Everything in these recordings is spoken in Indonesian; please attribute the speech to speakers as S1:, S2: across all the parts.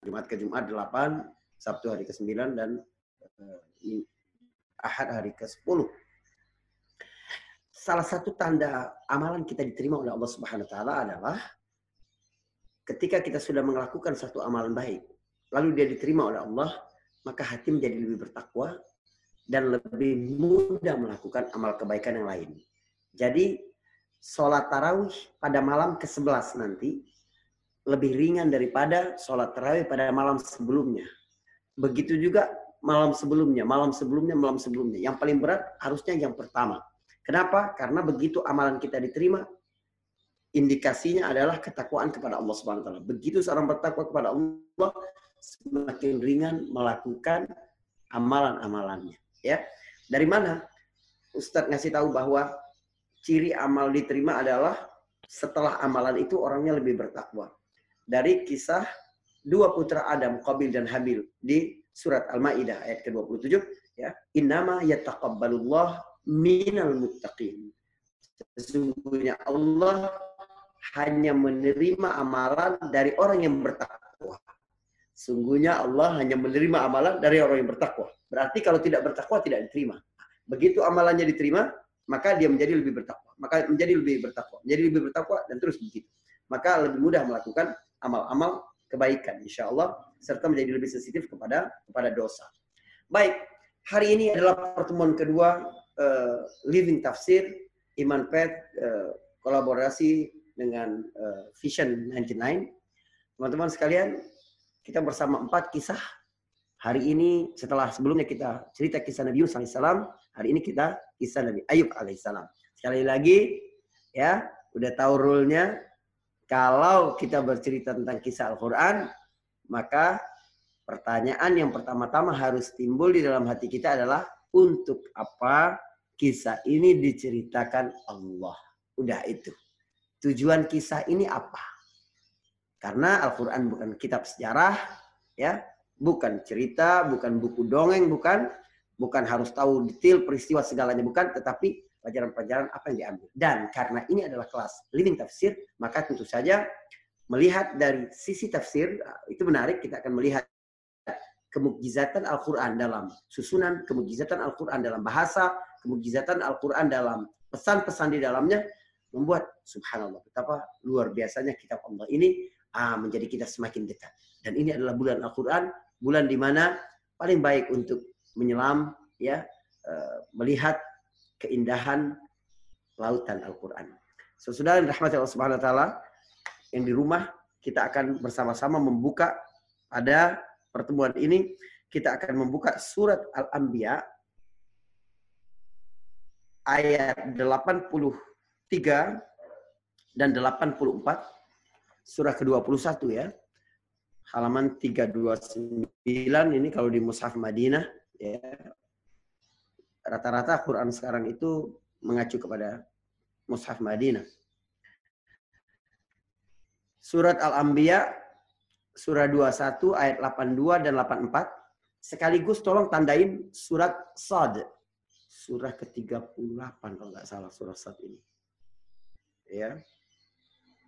S1: Jumat ke Jumat 8, Sabtu hari ke-9 dan uh, Ahad hari ke-10. Salah satu tanda amalan kita diterima oleh Allah Subhanahu wa taala adalah ketika kita sudah melakukan satu amalan baik, lalu dia diterima oleh Allah, maka hati menjadi lebih bertakwa dan lebih mudah melakukan amal kebaikan yang lain. Jadi sholat tarawih pada malam ke-11 nanti lebih ringan daripada sholat tarawih pada malam sebelumnya. Begitu juga malam sebelumnya, malam sebelumnya, malam sebelumnya. Yang paling berat harusnya yang pertama. Kenapa? Karena begitu amalan kita diterima, indikasinya adalah ketakwaan kepada Allah Subhanahu wa taala. Begitu seorang bertakwa kepada Allah, semakin ringan melakukan amalan-amalannya, ya. Dari mana? Ustadz ngasih tahu bahwa ciri amal diterima adalah setelah amalan itu orangnya lebih bertakwa dari kisah dua putra Adam, Qabil dan Habil di surat Al-Maidah ayat ke-27 ya. Innama yataqabbalullah minal muttaqin. Sesungguhnya Allah hanya menerima amalan dari orang yang bertakwa. Sungguhnya Allah hanya menerima amalan dari orang yang bertakwa. Berarti kalau tidak bertakwa tidak diterima. Begitu amalannya diterima, maka dia menjadi lebih bertakwa. Maka menjadi lebih bertakwa. Menjadi lebih bertakwa dan terus begitu. Maka lebih mudah melakukan amal-amal kebaikan insya Allah serta menjadi lebih sensitif kepada kepada dosa. Baik, hari ini adalah pertemuan kedua uh, Living Tafsir Iman Pet uh, kolaborasi dengan uh, Vision 99. Teman-teman sekalian, kita bersama empat kisah. Hari ini setelah sebelumnya kita cerita kisah Nabi Yusuf alaihissalam, hari ini kita kisah Nabi Ayub alaihissalam. Sekali lagi, ya, udah tahu rule-nya, kalau kita bercerita tentang kisah Al-Quran, maka pertanyaan yang pertama-tama harus timbul di dalam hati kita adalah untuk apa kisah ini diceritakan Allah. Udah itu. Tujuan kisah ini apa? Karena Al-Quran bukan kitab sejarah, ya, bukan cerita, bukan buku dongeng, bukan, bukan harus tahu detail peristiwa segalanya, bukan, tetapi pelajaran-pelajaran apa yang diambil. Dan karena ini adalah kelas living tafsir, maka tentu saja melihat dari sisi tafsir, itu menarik, kita akan melihat kemukjizatan Al-Quran dalam susunan, kemukjizatan Al-Quran dalam bahasa, kemukjizatan Al-Quran dalam pesan-pesan di dalamnya, membuat subhanallah betapa luar biasanya kitab Allah ini ah, menjadi kita semakin dekat. Dan ini adalah bulan Al-Quran, bulan di mana paling baik untuk menyelam, ya, uh, melihat keindahan lautan Al-Quran. Sesudah so, rahmat Allah Subhanahu wa taala yang di rumah kita akan bersama-sama membuka pada pertemuan ini kita akan membuka surat Al-Anbiya ayat 83 dan 84 surah ke-21 ya. Halaman 329 ini kalau di Mushaf Madinah ya rata-rata Quran sekarang itu mengacu kepada Mushaf Madinah. Surat Al-Anbiya surah 21 ayat 82 dan 84 sekaligus tolong tandain surat Sad. Surah ke-38 kalau nggak salah surah Sad ini. Ya.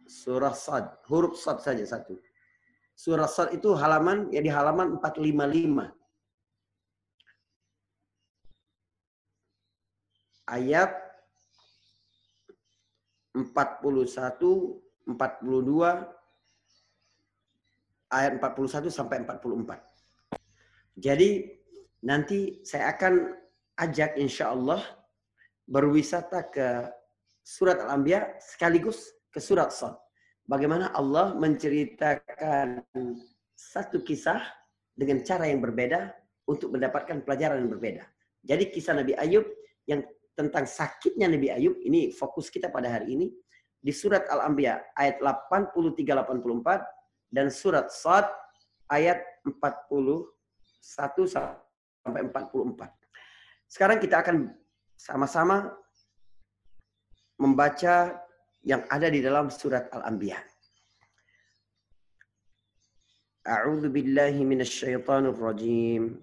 S1: Surah Sad, huruf Sad saja satu. Surah Sad itu halaman ya di halaman 455. Ayat 41, 42, ayat 41 sampai 44. Jadi nanti saya akan ajak insya Allah berwisata ke surat Al-Anbiya sekaligus ke surat Sad. Bagaimana Allah menceritakan satu kisah dengan cara yang berbeda untuk mendapatkan pelajaran yang berbeda. Jadi kisah Nabi Ayub yang tentang sakitnya Nabi Ayub, ini fokus kita pada hari ini, di surat Al-Anbiya ayat 83-84 dan surat Sad ayat 41 sampai 44. Sekarang kita akan sama-sama membaca yang ada di dalam surat Al-Anbiya. A'udzu billahi minasyaitonir rajim.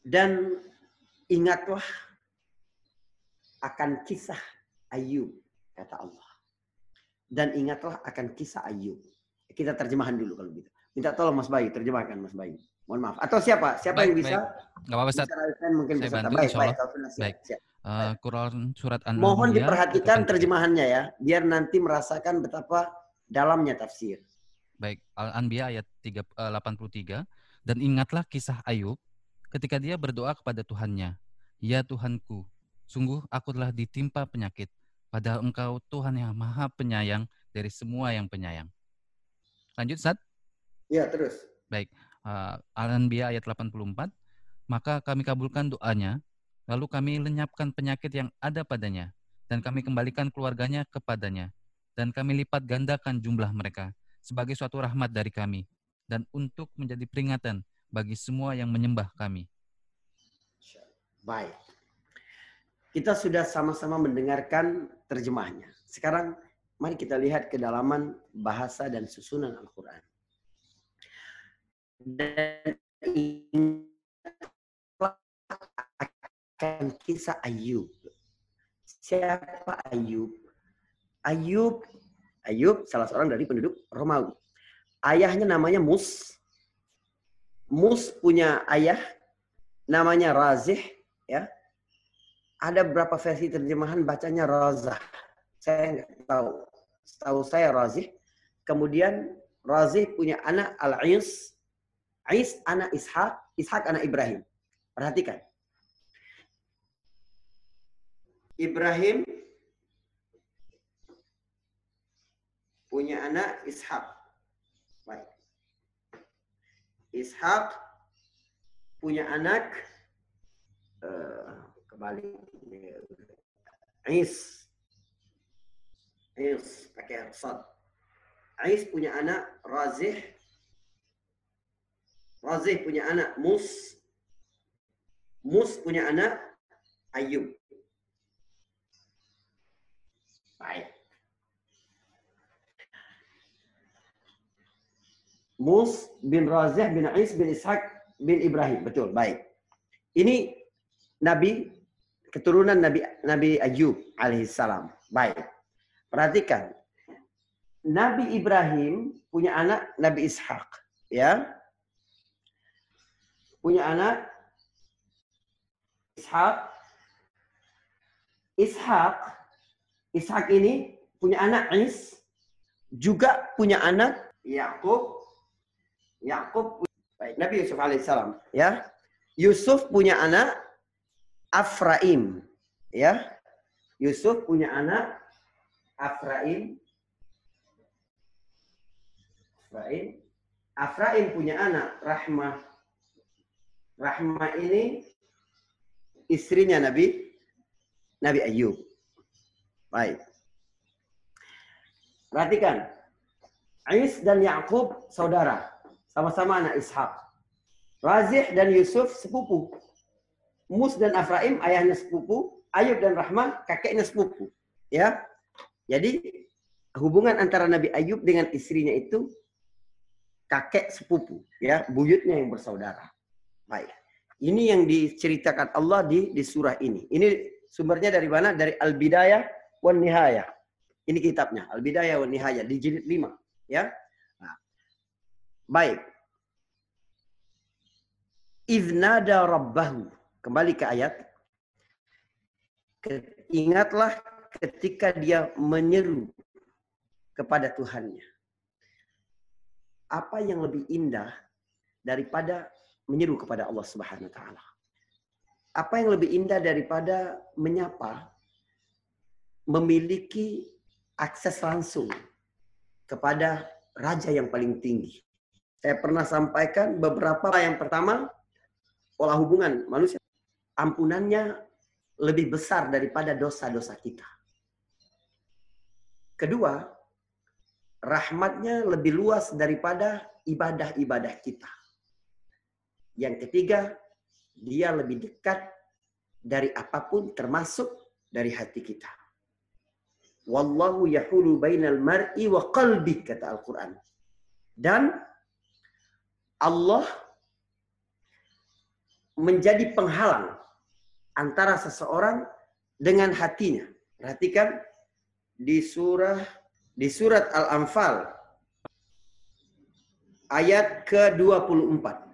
S1: Dan ingatlah akan kisah Ayub, kata Allah. Dan ingatlah akan kisah Ayub. Kita terjemahan dulu kalau gitu. Minta tolong Mas Bayu, terjemahkan Mas Bayu. Mohon maaf. Atau siapa? Siapa baik, yang bisa?
S2: Gak apa-apa, Ustaz.
S1: Mungkin
S2: Saya
S1: bisa.
S2: bantu,
S1: baik,
S2: baik,
S1: baik.
S2: baik.
S1: Siap.
S2: Uh, Quran surat an
S1: Mohon diperhatikan terjemahannya ya, biar nanti merasakan betapa dalamnya tafsir.
S2: Baik, Al-Anbiya ayat 3, uh, 83 dan ingatlah kisah Ayub ketika dia berdoa kepada Tuhannya, "Ya Tuhanku, sungguh aku telah ditimpa penyakit, padahal Engkau Tuhan yang Maha Penyayang dari semua yang penyayang." Lanjut, Sat?
S1: Ya, terus.
S2: Baik, uh, Al-Anbiya ayat 84, maka kami kabulkan doanya Lalu kami lenyapkan penyakit yang ada padanya, dan kami kembalikan keluarganya kepadanya, dan kami lipat gandakan jumlah mereka sebagai suatu rahmat dari kami, dan untuk menjadi peringatan bagi semua yang menyembah kami.
S1: Baik. Kita sudah sama-sama mendengarkan terjemahnya. Sekarang mari kita lihat kedalaman bahasa dan susunan Al-Quran. Dan akan kisah Ayub. Siapa Ayub? Ayub, Ayub salah seorang dari penduduk Romawi. Ayahnya namanya Mus. Mus punya ayah namanya Razih, ya. Ada berapa versi terjemahan bacanya Razah. Saya nggak tahu. Tahu saya Razih. Kemudian Razih punya anak Al-Is. Is anak Ishak, Ishak anak Ibrahim. Perhatikan. Ibrahim punya anak Ishak. Ishak punya anak uh, kembali Is. Is pakai sad. Is punya anak Razih. Razih punya anak Mus. Mus punya anak Ayub. Baik. Mus bin Razih bin Ais bin Ishaq bin Ibrahim. Betul, baik. Ini Nabi keturunan Nabi Nabi Ayub alaihissalam. Baik. Perhatikan. Nabi Ibrahim punya anak Nabi Ishak, ya. Punya anak Ishak. Ishak Ishak ini punya anak Is, juga punya anak Yakub. Yakub baik Nabi Yusuf alaihissalam, ya. Yusuf punya anak Afraim, ya. Yusuf punya anak Afraim. Afraim. Afraim punya anak Rahmah. Rahmah ini istrinya Nabi Nabi Ayub. Baik. Perhatikan. Ais dan Yakub saudara. Sama-sama anak Ishak. Razih dan Yusuf sepupu. Mus dan Afraim ayahnya sepupu. Ayub dan Rahman kakeknya sepupu. Ya. Jadi hubungan antara Nabi Ayub dengan istrinya itu kakek sepupu. ya Buyutnya yang bersaudara. Baik. Ini yang diceritakan Allah di, di surah ini. Ini sumbernya dari mana? Dari Al-Bidayah wan Nihayah. Ini kitabnya, Al-Bidayah wan Nihayah di jilid 5, ya. Baik. Iznada rabbahu. Kembali ke ayat. Ingatlah ketika dia menyeru kepada Tuhannya. Apa yang lebih indah daripada menyeru kepada Allah Subhanahu wa taala? Apa yang lebih indah daripada menyapa memiliki akses langsung kepada raja yang paling tinggi. Saya pernah sampaikan beberapa yang pertama pola hubungan manusia ampunannya lebih besar daripada dosa-dosa kita. Kedua, rahmatnya lebih luas daripada ibadah-ibadah kita. Yang ketiga, dia lebih dekat dari apa pun termasuk dari hati kita. Wallahu yahulu bainal mar'i wa qalbi kata Al-Qur'an. Dan Allah menjadi penghalang antara seseorang dengan hatinya. Perhatikan di surah di surat Al-Anfal ayat ke-24.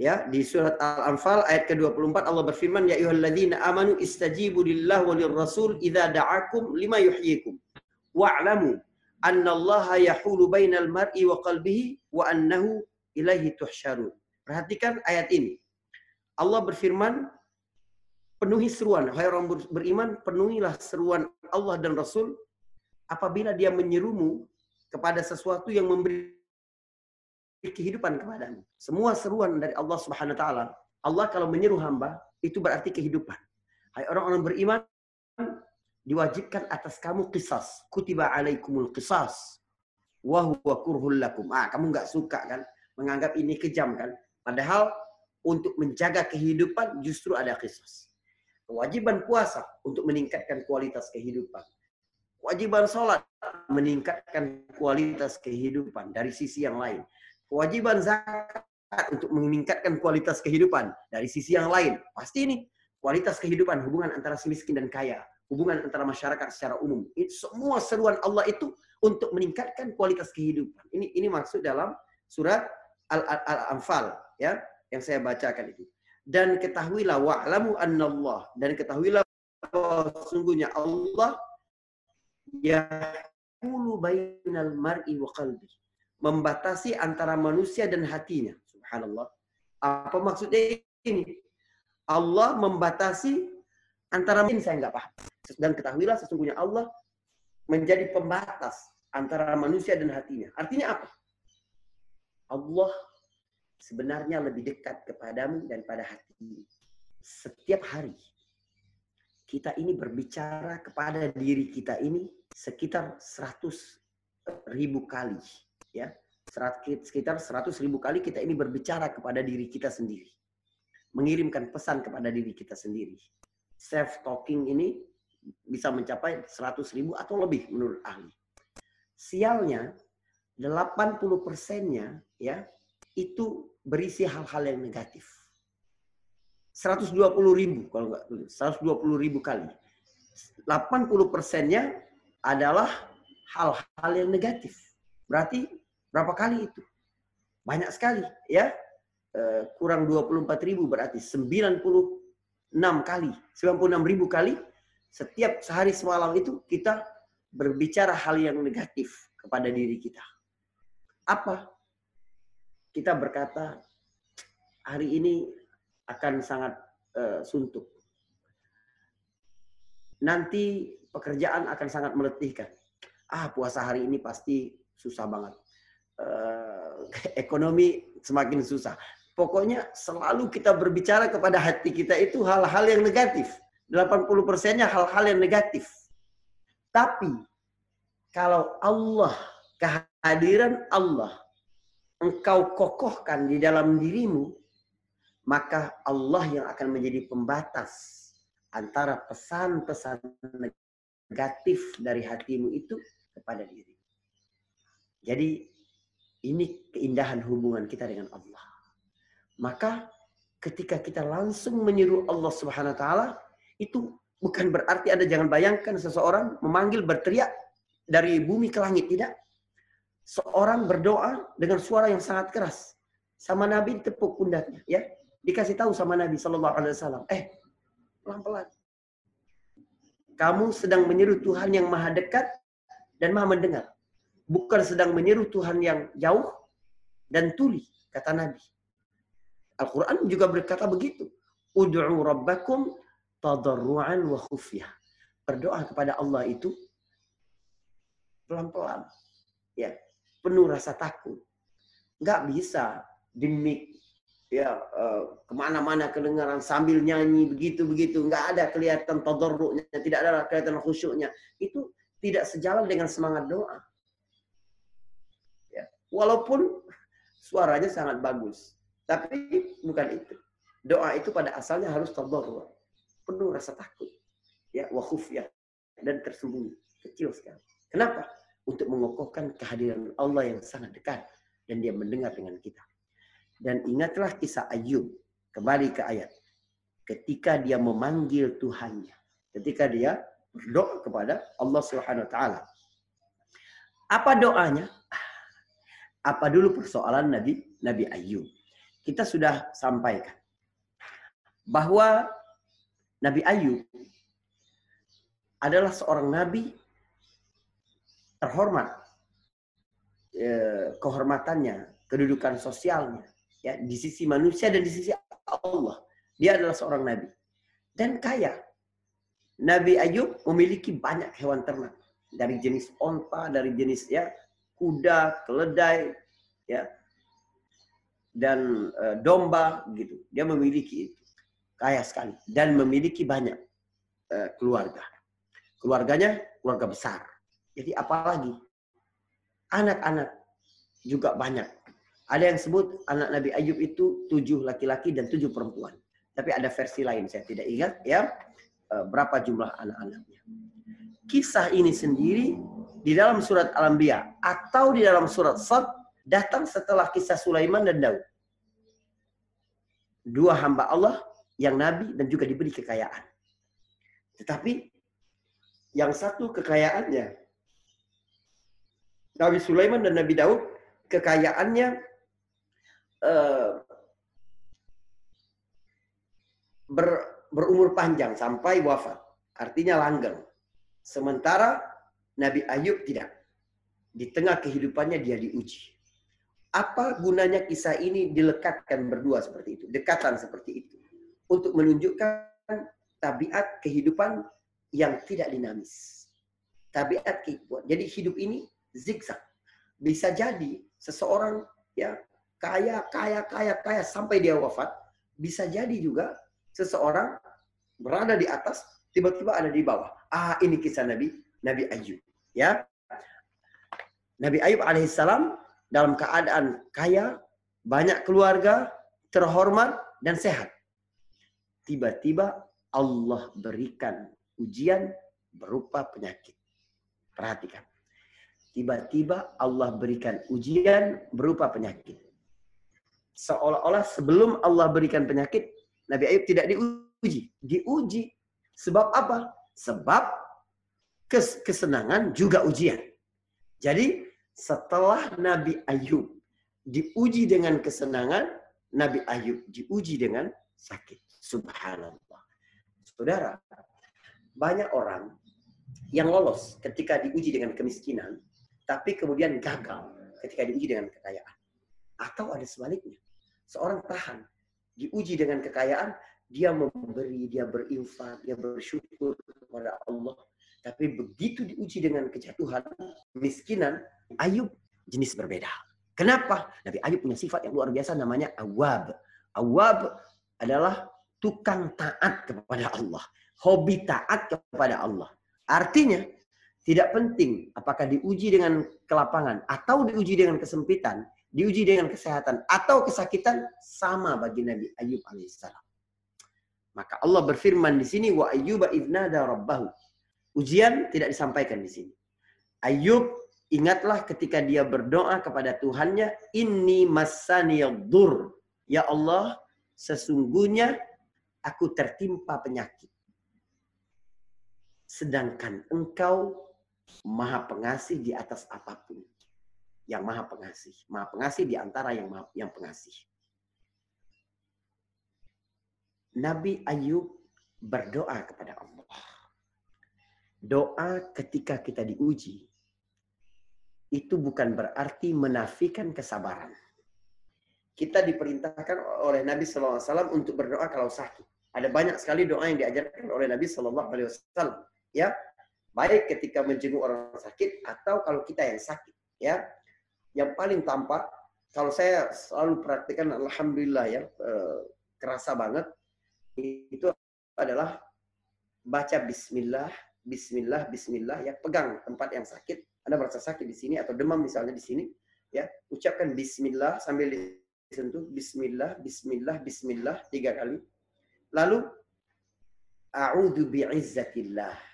S1: Ya, di surat Al-Anfal ayat ke-24 Allah berfirman ya ayyuhalladzina amanu istajibu lillahi walir rasul idza da'akum lima yuhyikum wa'lamu annallaha yahulu bainal mar'i wa qalbihi wa annahu ilaihi tuhsyarun. Perhatikan ayat ini. Allah berfirman penuhi seruan hai orang beriman penuhilah seruan Allah dan Rasul apabila dia menyerumu kepada sesuatu yang memberi kehidupan kepadamu. Semua seruan dari Allah Subhanahu wa taala, Allah kalau menyeru hamba itu berarti kehidupan. Hai orang-orang beriman, diwajibkan atas kamu kisas. Kutiba alaikumul kisas. Wahuwa kurhul lakum. Ah, kamu nggak suka kan? Menganggap ini kejam kan? Padahal untuk menjaga kehidupan justru ada kisas. Kewajiban puasa untuk meningkatkan kualitas kehidupan. Kewajiban sholat meningkatkan kualitas kehidupan dari sisi yang lain kewajiban zakat untuk meningkatkan kualitas kehidupan dari sisi yang lain. Pasti ini kualitas kehidupan, hubungan antara si miskin dan kaya, hubungan antara masyarakat secara umum. Itu semua seruan Allah itu untuk meningkatkan kualitas kehidupan. Ini ini maksud dalam surat Al-Anfal ya yang saya bacakan itu. Dan ketahuilah wa'lamu annallah dan ketahuilah bahwa sungguhnya Allah yaqulu bainal mar'i wa qalbi membatasi antara manusia dan hatinya. Subhanallah. Apa maksudnya ini? Allah membatasi antara ini saya nggak paham. Dan ketahuilah sesungguhnya Allah menjadi pembatas antara manusia dan hatinya. Artinya apa? Allah sebenarnya lebih dekat kepadamu daripada hatimu. Setiap hari kita ini berbicara kepada diri kita ini sekitar 100 ribu kali ya sekitar 100 ribu kali kita ini berbicara kepada diri kita sendiri. Mengirimkan pesan kepada diri kita sendiri. Self-talking ini bisa mencapai 100 ribu atau lebih menurut ahli. Sialnya, 80 persennya ya itu berisi hal-hal yang negatif. 120 ribu kalau enggak 120 ribu kali. 80 persennya adalah hal-hal yang negatif. Berarti Berapa kali itu? Banyak sekali ya. E, kurang 24 ribu berarti 96 kali. 96 ribu kali setiap sehari semalam itu kita berbicara hal yang negatif kepada diri kita. Apa? Kita berkata hari ini akan sangat uh, suntuk. Nanti pekerjaan akan sangat meletihkan. Ah, puasa hari ini pasti susah banget uh, ekonomi semakin susah. Pokoknya selalu kita berbicara kepada hati kita itu hal-hal yang negatif. 80 persennya hal-hal yang negatif. Tapi kalau Allah, kehadiran Allah, engkau kokohkan di dalam dirimu, maka Allah yang akan menjadi pembatas antara pesan-pesan negatif dari hatimu itu kepada diri. Jadi ini keindahan hubungan kita dengan Allah. Maka ketika kita langsung menyeru Allah Subhanahu wa taala, itu bukan berarti Anda jangan bayangkan seseorang memanggil berteriak dari bumi ke langit, tidak. Seorang berdoa dengan suara yang sangat keras. Sama Nabi tepuk pundaknya, ya. Dikasih tahu sama Nabi Shallallahu alaihi wasallam, "Eh, pelan-pelan. Kamu sedang menyeru Tuhan yang Maha dekat dan Maha mendengar bukan sedang menyeru Tuhan yang jauh dan tuli, kata Nabi. Al-Quran juga berkata begitu. Udu'u rabbakum tadarru'an wa khufyah. Berdoa kepada Allah itu pelan-pelan. Ya, penuh rasa takut. Nggak bisa dimik ya uh, ke mana-mana kedengaran sambil nyanyi begitu begitu nggak ada kelihatan tadarru'nya tidak ada kelihatan khusyuknya itu tidak sejalan dengan semangat doa. Ya. Walaupun suaranya sangat bagus, tapi bukan itu. Doa itu pada asalnya harus tadarru, penuh rasa takut, ya, wa ya dan tersembunyi, kecil sekali. Kenapa? Untuk mengokohkan kehadiran Allah yang sangat dekat dan dia mendengar dengan kita. Dan ingatlah kisah Ayub, kembali ke ayat. Ketika dia memanggil Tuhannya, ketika dia berdoa kepada Allah Subhanahu wa taala. Apa doanya? Apa dulu persoalan Nabi Nabi Ayub? Kita sudah sampaikan bahwa Nabi Ayub adalah seorang nabi terhormat eh, kehormatannya, kedudukan sosialnya ya di sisi manusia dan di sisi Allah. Dia adalah seorang nabi dan kaya. Nabi Ayub memiliki banyak hewan ternak dari jenis onta, dari jenis ya kuda, keledai, ya dan e, domba gitu. Dia memiliki itu kaya sekali dan memiliki banyak e, keluarga. Keluarganya keluarga besar. Jadi apalagi anak-anak juga banyak. Ada yang sebut anak Nabi Ayub itu tujuh laki-laki dan tujuh perempuan. Tapi ada versi lain saya tidak ingat ya e, berapa jumlah anak-anaknya. Kisah ini sendiri di dalam surat Al-Anbiya atau di dalam surat Sad datang setelah kisah Sulaiman dan Daud. Dua hamba Allah yang nabi dan juga diberi kekayaan. Tetapi yang satu kekayaannya Nabi Sulaiman dan Nabi Daud kekayaannya uh, ber, berumur panjang sampai wafat. Artinya langgeng. Sementara Nabi Ayub tidak. Di tengah kehidupannya dia diuji. Apa gunanya kisah ini dilekatkan berdua seperti itu, dekatan seperti itu untuk menunjukkan tabiat kehidupan yang tidak dinamis. Tabiat kehidupan. Jadi hidup ini zigzag. Bisa jadi seseorang ya kaya, kaya, kaya, kaya sampai dia wafat. Bisa jadi juga seseorang berada di atas, tiba-tiba ada di bawah. Ah, ini kisah Nabi Nabi Ayub. Ya, Nabi Ayub alaihissalam dalam keadaan kaya, banyak keluarga, terhormat dan sehat tiba-tiba Allah berikan ujian berupa penyakit. Perhatikan. Tiba-tiba Allah berikan ujian berupa penyakit. Seolah-olah sebelum Allah berikan penyakit, Nabi Ayub tidak diuji. Diuji. Sebab apa? Sebab kes kesenangan juga ujian. Jadi setelah Nabi Ayub diuji dengan kesenangan, Nabi Ayub diuji dengan sakit. Subhanallah. Saudara, banyak orang yang lolos ketika diuji dengan kemiskinan, tapi kemudian gagal ketika diuji dengan kekayaan. Atau ada sebaliknya. Seorang tahan, diuji dengan kekayaan, dia memberi, dia berinfak, dia bersyukur kepada Allah. Tapi begitu diuji dengan kejatuhan, kemiskinan, Ayub jenis berbeda. Kenapa? Nabi Ayub punya sifat yang luar biasa namanya awab. Awab adalah tukang taat kepada Allah. Hobi taat kepada Allah. Artinya, tidak penting apakah diuji dengan kelapangan atau diuji dengan kesempitan, diuji dengan kesehatan atau kesakitan sama bagi Nabi Ayub alaihissalam. Maka Allah berfirman di sini wa ayyuba idnada rabbahu. Ujian tidak disampaikan di sini. Ayub ingatlah ketika dia berdoa kepada Tuhannya, inni masaniyaddur. Ya Allah, sesungguhnya aku tertimpa penyakit. Sedangkan engkau maha pengasih di atas apa pun. Yang maha pengasih. Maha pengasih di antara yang, maha, yang pengasih. Nabi Ayub berdoa kepada Allah. Doa ketika kita diuji, itu bukan berarti menafikan kesabaran. Kita diperintahkan oleh Nabi SAW untuk berdoa kalau sakit. Ada banyak sekali doa yang diajarkan oleh Nabi Wasallam. Ya, baik ketika menjenguk orang sakit atau kalau kita yang sakit. Ya, yang paling tampak kalau saya selalu praktikkan, alhamdulillah ya, eh, kerasa banget itu adalah baca Bismillah Bismillah, Bismillah ya pegang tempat yang sakit. Anda merasa sakit di sini atau demam misalnya di sini, ya ucapkan Bismillah sambil disentuh Bismillah, Bismillah, Bismillah tiga kali. Lalu A'udhu bi'izzatillah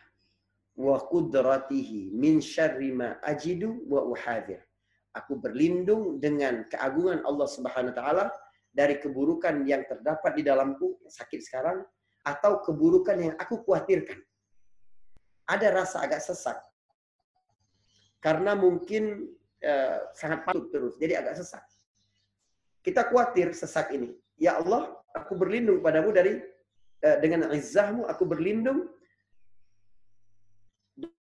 S1: wa qudratihi min syarri ma ajidu wa uhadir. Aku berlindung dengan keagungan Allah Subhanahu wa taala dari keburukan yang terdapat di dalamku sakit sekarang atau keburukan yang aku khawatirkan. Ada rasa agak sesak. Karena mungkin eh, sangat patut terus, jadi agak sesak. Kita khawatir sesak ini. Ya Allah, aku berlindung padamu dari Eh, dengan izzahmu aku berlindung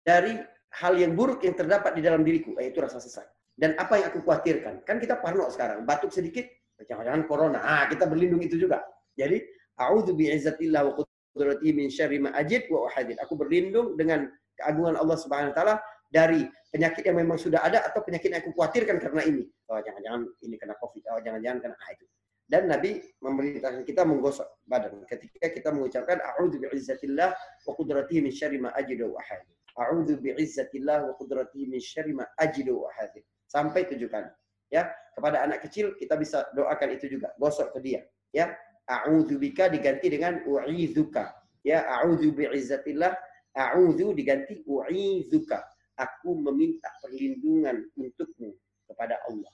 S1: dari hal yang buruk yang terdapat di dalam diriku, yaitu rasa sesak. Dan apa yang aku khawatirkan? Kan kita parno sekarang, batuk sedikit, jangan-jangan corona. Ah, kita berlindung itu juga. Jadi, a'udzu bi'izzatillah wa qudratihi min syarri ma ajid wa uhadid. Aku berlindung dengan keagungan Allah Subhanahu wa taala dari penyakit yang memang sudah ada atau penyakit yang aku khawatirkan karena ini. Oh, jangan-jangan ini kena Covid. Oh, jangan-jangan kena ah, itu. Dan Nabi memerintahkan kita menggosok badan ketika kita mengucapkan a'udzu bi'izzatillah wa qudratihi min syarri ma ajidu wa ahadi. A'udzu bi'izzatillah wa qudratihi min syarri ma ajidu wa ahadi. Sampai tujuh kali. Ya, kepada anak kecil kita bisa doakan itu juga, gosok ke dia. Ya, a'udzu bika diganti dengan u'idzuka. Ya, a'udzu bi'izzatillah, a'udzu diganti u'idzuka. Aku meminta perlindungan untukmu kepada Allah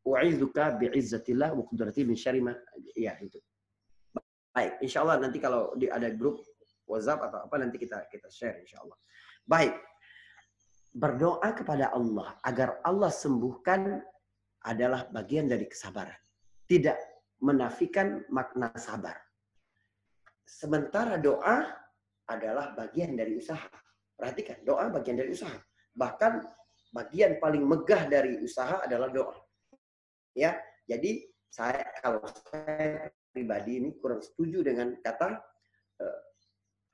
S1: U'izuka bi'izzatillah wa qudrati min syarri ma ya itu. Baik, insya Allah nanti kalau di ada grup WhatsApp atau apa nanti kita kita share insya Allah. Baik, berdoa kepada Allah agar Allah sembuhkan adalah bagian dari kesabaran. Tidak menafikan makna sabar. Sementara doa adalah bagian dari usaha. Perhatikan, doa bagian dari usaha. Bahkan bagian paling megah dari usaha adalah doa. Ya, jadi saya kalau saya pribadi ini kurang setuju dengan kata uh,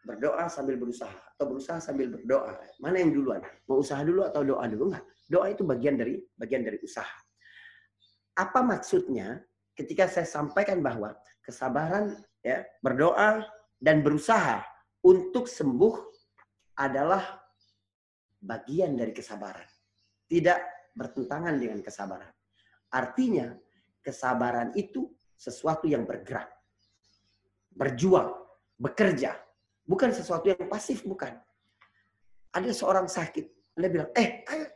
S1: berdoa sambil berusaha atau berusaha sambil berdoa. Mana yang duluan? Mau usaha dulu atau doa dulu? Enggak. Doa itu bagian dari bagian dari usaha. Apa maksudnya ketika saya sampaikan bahwa kesabaran ya, berdoa dan berusaha untuk sembuh adalah bagian dari kesabaran. Tidak bertentangan dengan kesabaran. Artinya, kesabaran itu sesuatu yang bergerak, berjuang, bekerja. Bukan sesuatu yang pasif, bukan. Ada seorang sakit, Anda bilang, eh, ayo,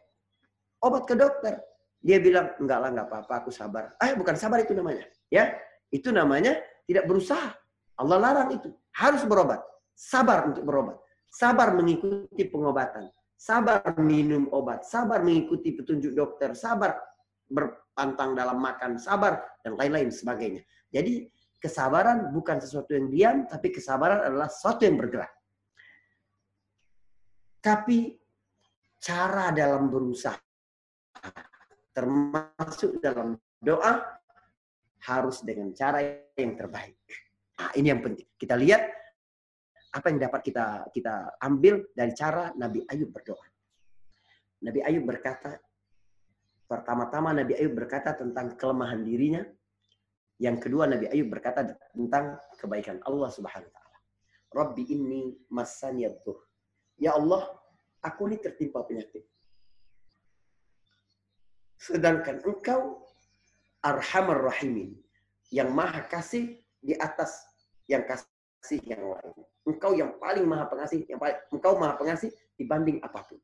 S1: obat ke dokter. Dia bilang, enggak lah, enggak apa-apa, aku sabar. Eh, bukan sabar itu namanya. Ya, itu namanya tidak berusaha. Allah larang itu. Harus berobat. Sabar untuk berobat. Sabar mengikuti pengobatan. Sabar minum obat. Sabar mengikuti petunjuk dokter. Sabar berpantang dalam makan, sabar, dan lain-lain sebagainya. Jadi kesabaran bukan sesuatu yang diam, tapi kesabaran adalah sesuatu yang bergerak. Tapi cara dalam berusaha, termasuk dalam doa, harus dengan cara yang terbaik. Nah, ini yang penting. Kita lihat apa yang dapat kita kita ambil dari cara Nabi Ayub berdoa. Nabi Ayub berkata, Pertama-tama Nabi Ayub berkata tentang kelemahan dirinya. Yang kedua Nabi Ayub berkata tentang kebaikan Allah Subhanahu wa taala. Rabbi inni masaniyadur. Ya Allah, aku ini tertimpa penyakit. Sedangkan engkau arhamar rahimin. Yang maha kasih di atas yang kasih yang lain. Engkau yang paling maha pengasih, yang paling, engkau maha pengasih dibanding apa pun.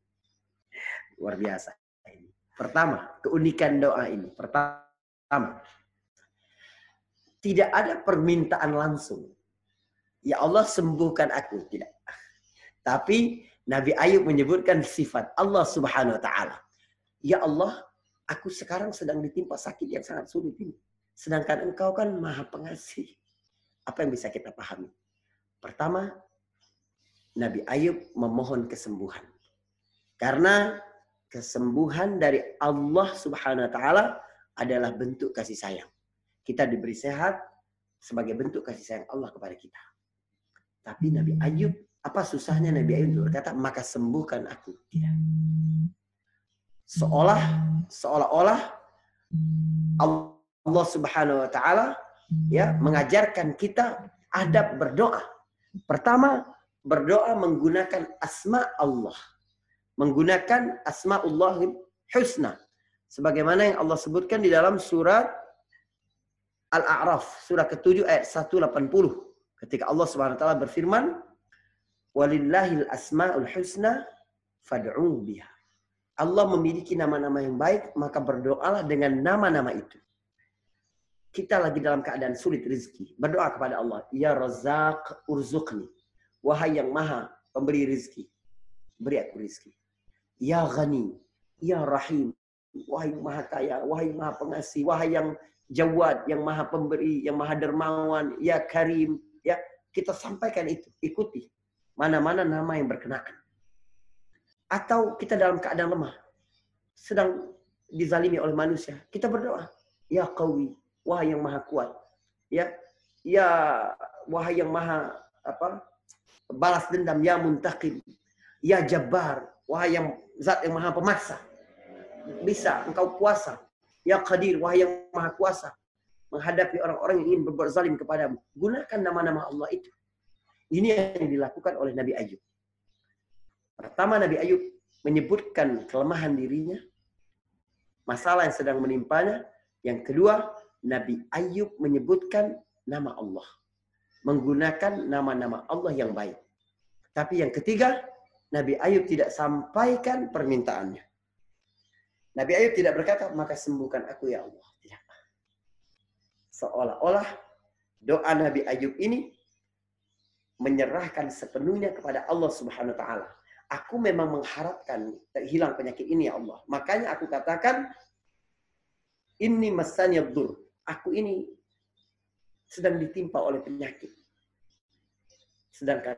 S1: Luar biasa. Pertama, keunikan doa ini. Pertama, tidak ada permintaan langsung. Ya Allah sembuhkan aku. Tidak. Tapi Nabi Ayub menyebutkan sifat Allah subhanahu wa ta'ala. Ya Allah, aku sekarang sedang ditimpa sakit yang sangat sulit ini. Sedangkan engkau kan maha pengasih. Apa yang bisa kita pahami? Pertama, Nabi Ayub memohon kesembuhan. Karena kesembuhan dari Allah Subhanahu wa taala adalah bentuk kasih sayang. Kita diberi sehat sebagai bentuk kasih sayang Allah kepada kita. Tapi Nabi Ayub, apa susahnya Nabi Ayub berkata, maka sembuhkan aku. Seolah seolah-olah Allah Subhanahu wa taala ya mengajarkan kita adab berdoa. Pertama, berdoa menggunakan asma Allah. Menggunakan asma Allah husna. Sebagaimana yang Allah sebutkan di dalam surat Al-A'raf, surah ke-7 ayat 180. Ketika Allah Subhanahu wa taala berfirman, "Walillahil asmaul husna fad'u biha." Allah memiliki nama-nama yang baik, maka berdoalah dengan nama-nama itu. Kita lagi dalam keadaan sulit rezeki. Berdoa kepada Allah. Ya Razak urzuqni. Wahai yang maha pemberi rezeki. Beri aku rezeki. Ya Ghani. Ya Rahim. Wahai maha kaya. Wahai maha pengasih. Wahai yang jawad. Yang maha pemberi. Yang maha dermawan. Ya Karim. Ya, kita sampaikan itu. Ikuti. Mana-mana nama yang berkenaan. Atau kita dalam keadaan lemah. Sedang dizalimi oleh manusia. Kita berdoa. Ya Qawi wahai yang maha kuat. Ya, ya wahai yang maha apa? balas dendam ya muntaqim. Ya jabbar, wahai yang zat yang maha pemaksa. Bisa engkau kuasa. Ya qadir, wahai yang maha kuasa menghadapi orang-orang yang ingin berbuat zalim kepadamu. Gunakan nama-nama Allah itu. Ini yang dilakukan oleh Nabi Ayub. Pertama Nabi Ayub menyebutkan kelemahan dirinya, masalah yang sedang menimpanya. Yang kedua, Nabi Ayub menyebutkan nama Allah. Menggunakan nama-nama Allah yang baik. Tapi yang ketiga, Nabi Ayub tidak sampaikan permintaannya. Nabi Ayub tidak berkata, maka sembuhkan aku ya Allah. Tidak. Seolah-olah doa Nabi Ayub ini menyerahkan sepenuhnya kepada Allah Subhanahu wa taala. Aku memang mengharapkan hilang penyakit ini ya Allah. Makanya aku katakan ini masanya dur aku ini sedang ditimpa oleh penyakit. Sedangkan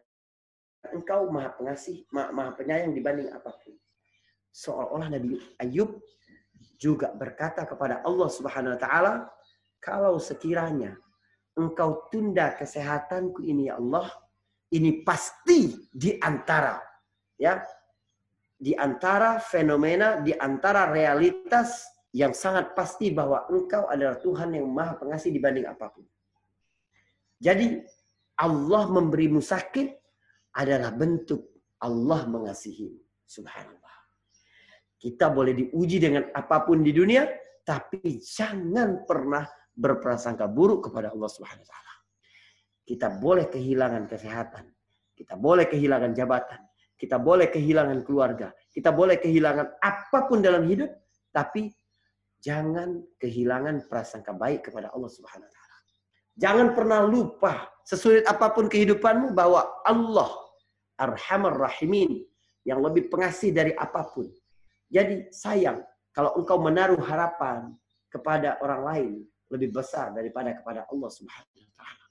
S1: engkau maha pengasih, maha, penyayang dibanding apa pun. Seolah-olah Nabi Ayub juga berkata kepada Allah Subhanahu wa taala, kalau sekiranya engkau tunda kesehatanku ini ya Allah, ini pasti di antara ya di antara fenomena, di antara realitas yang sangat pasti bahwa engkau adalah Tuhan yang maha pengasih dibanding apa pun. Jadi Allah memberimu sakit adalah bentuk Allah mengasihi. Subhanallah. Kita boleh diuji dengan apa pun di dunia, tapi jangan pernah berprasangka buruk kepada Allah Subhanahu wa taala. Kita boleh kehilangan kesehatan, kita boleh kehilangan jabatan, kita boleh kehilangan keluarga, kita boleh kehilangan apa pun dalam hidup, tapi Jangan kehilangan prasangka baik kepada Allah Subhanahu wa taala. Jangan pernah lupa sesulit apa pun kehidupanmu bahwa Allah Arhamar Rahimin yang lebih pengasih dari apa pun. Jadi sayang kalau engkau menaruh harapan kepada orang lain lebih besar daripada kepada Allah Subhanahu wa taala.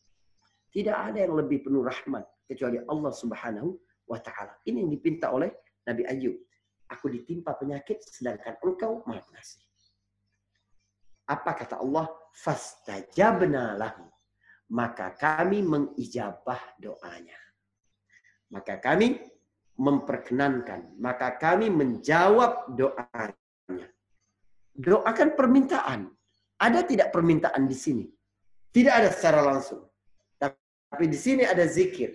S1: Tidak ada yang lebih penuh rahmat kecuali Allah Subhanahu wa taala. Ini yang dipinta oleh Nabi Ayub. Aku ditimpa penyakit sedangkan engkau Maha Pengasih. Apa kata Allah? Fastajabna lahu. Maka kami mengijabah doanya. Maka kami memperkenankan. Maka kami menjawab doanya. Doakan permintaan. Ada tidak permintaan di sini? Tidak ada secara langsung. Tapi di sini ada zikir.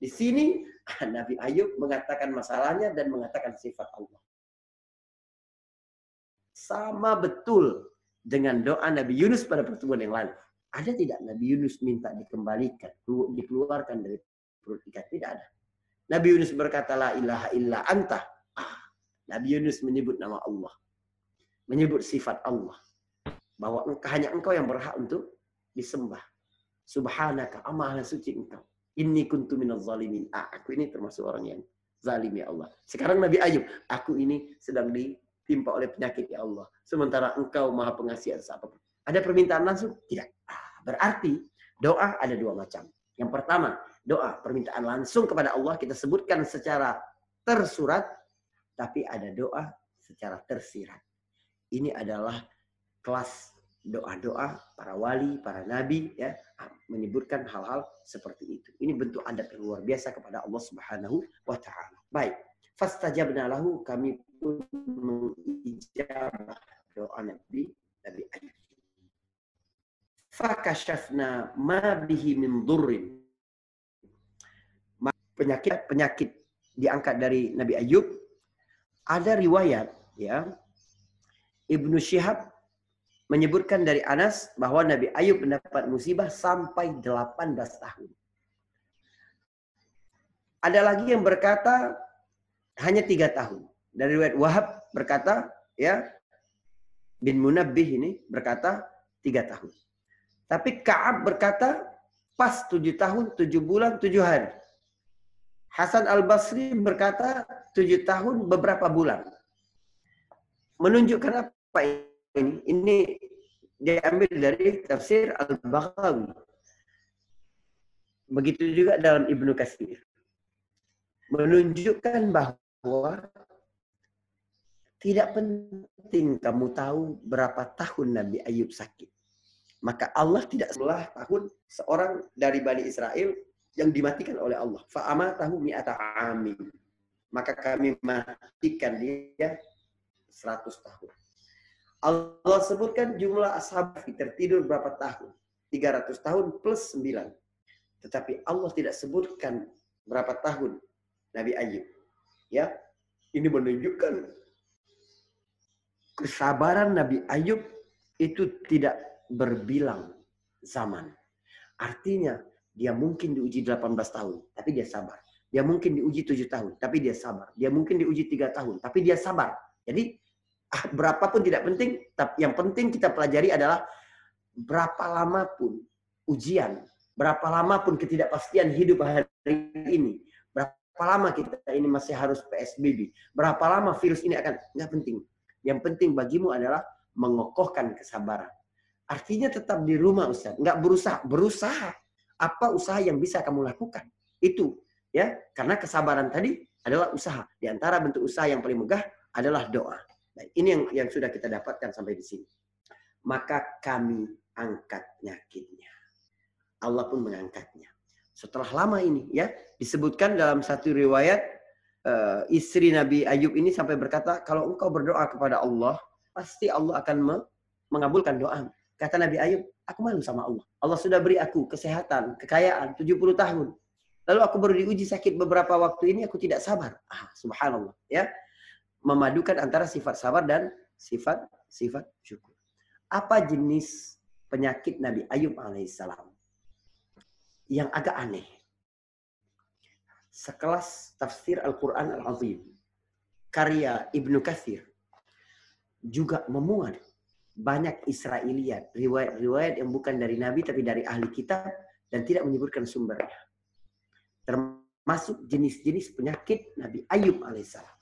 S1: Di sini Nabi Ayub mengatakan masalahnya dan mengatakan sifat Allah. Sama betul dengan doa Nabi Yunus pada pertemuan yang lalu. Ada tidak Nabi Yunus minta dikembalikan, dikeluarkan dari perut ikan? Tidak ada. Nabi Yunus berkata, La ilaha illa anta. Ah, Nabi Yunus menyebut nama Allah. Menyebut sifat Allah. Bahwa engkau, hanya engkau yang berhak untuk disembah. Subhanaka, amalan suci engkau. Inni kuntu minal zalimin. Ah, aku ini termasuk orang yang zalim ya Allah. Sekarang Nabi Ayub, aku ini sedang di timpa oleh penyakit ya Allah. Sementara engkau maha pengasih atas apa pun. Ada permintaan langsung? Tidak. Ah, berarti doa ada dua macam. Yang pertama, doa permintaan langsung kepada Allah kita sebutkan secara tersurat, tapi ada doa secara tersirat. Ini adalah kelas doa-doa para wali, para nabi ya menyebutkan hal-hal seperti itu. Ini bentuk adab yang luar biasa kepada Allah Subhanahu wa taala. Baik, fastajabna lahu kami pun mengijabah doa Nabi Nabi Ayub. Fakashafna ma bihi min durrin. Penyakit penyakit diangkat dari Nabi Ayub. Ada riwayat ya Ibnu Syihab menyebutkan dari Anas bahwa Nabi Ayub mendapat musibah sampai 18 tahun. Ada lagi yang berkata hanya tiga tahun. Dari riwayat Wahab berkata, ya bin Munabbih ini berkata tiga tahun. Tapi Kaab berkata pas tujuh tahun, tujuh bulan, tujuh hari. Hasan al Basri berkata tujuh tahun beberapa bulan. Menunjukkan apa ini? Ini diambil dari tafsir al Baghawi. Begitu juga dalam Ibnu Katsir. Menunjukkan bahwa tidak penting kamu tahu berapa tahun Nabi Ayub sakit. Maka Allah tidak sebelah tahun seorang dari Bani Israel yang dimatikan oleh Allah. Fa'ama tahu mi'ata amin. Maka kami matikan dia 100 tahun. Allah sebutkan jumlah ashab tertidur berapa tahun. 300 tahun plus 9. Tetapi Allah tidak sebutkan berapa tahun Nabi Ayub. Ya, ini menunjukkan kesabaran Nabi Ayub itu tidak berbilang zaman. Artinya dia mungkin diuji 18 tahun, tapi dia sabar. Dia mungkin diuji 7 tahun, tapi dia sabar. Dia mungkin diuji 3 tahun, tapi dia sabar. Jadi ah, berapapun tidak penting, tapi yang penting kita pelajari adalah berapa lama pun ujian, berapa lama pun ketidakpastian hidup hari ini, berapa lama kita ini masih harus PSBB, berapa lama virus ini akan nggak penting. Yang penting bagimu adalah mengokohkan kesabaran. Artinya tetap di rumah Ustaz, nggak berusaha, berusaha apa usaha yang bisa kamu lakukan? Itu ya, karena kesabaran tadi adalah usaha. Di antara bentuk usaha yang paling megah adalah doa. Nah, ini yang yang sudah kita dapatkan sampai di sini. Maka kami angkat nyakitnya. Allah pun mengangkatnya. Setelah lama ini ya disebutkan dalam satu riwayat uh, istri Nabi Ayub ini sampai berkata kalau engkau berdoa kepada Allah pasti Allah akan mengabulkan doa. Kata Nabi Ayub, aku malu sama Allah. Allah sudah beri aku kesehatan, kekayaan 70 tahun. Lalu aku baru diuji sakit beberapa waktu ini aku tidak sabar. Ah, subhanallah, ya. Memadukan antara sifat sabar dan sifat sifat syukur. Apa jenis penyakit Nabi Ayub alaihissalam? Yang agak aneh. Sekelas tafsir Al-Quran Al-Azim. Karya Ibnu Kathir. Juga memuat banyak Israeliat, riwayat-riwayat yang bukan dari Nabi tapi dari ahli kitab dan tidak menyebutkan sumbernya. Termasuk jenis-jenis penyakit Nabi Ayub alaihissalam.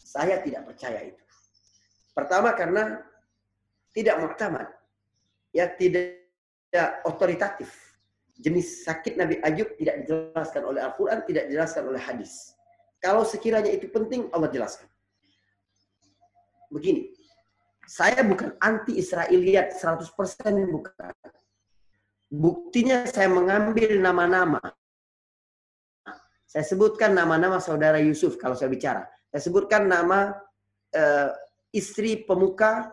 S1: Saya tidak percaya itu. Pertama karena tidak muktamad. Ya tidak, tidak otoritatif. Jenis sakit Nabi Ayub tidak dijelaskan oleh Al-Quran, tidak dijelaskan oleh hadis. Kalau sekiranya itu penting, Allah jelaskan. Begini, saya bukan anti Israeliat 100% bukan. Buktinya saya mengambil nama-nama. Saya sebutkan nama-nama saudara Yusuf kalau saya bicara. Saya sebutkan nama uh, istri pemuka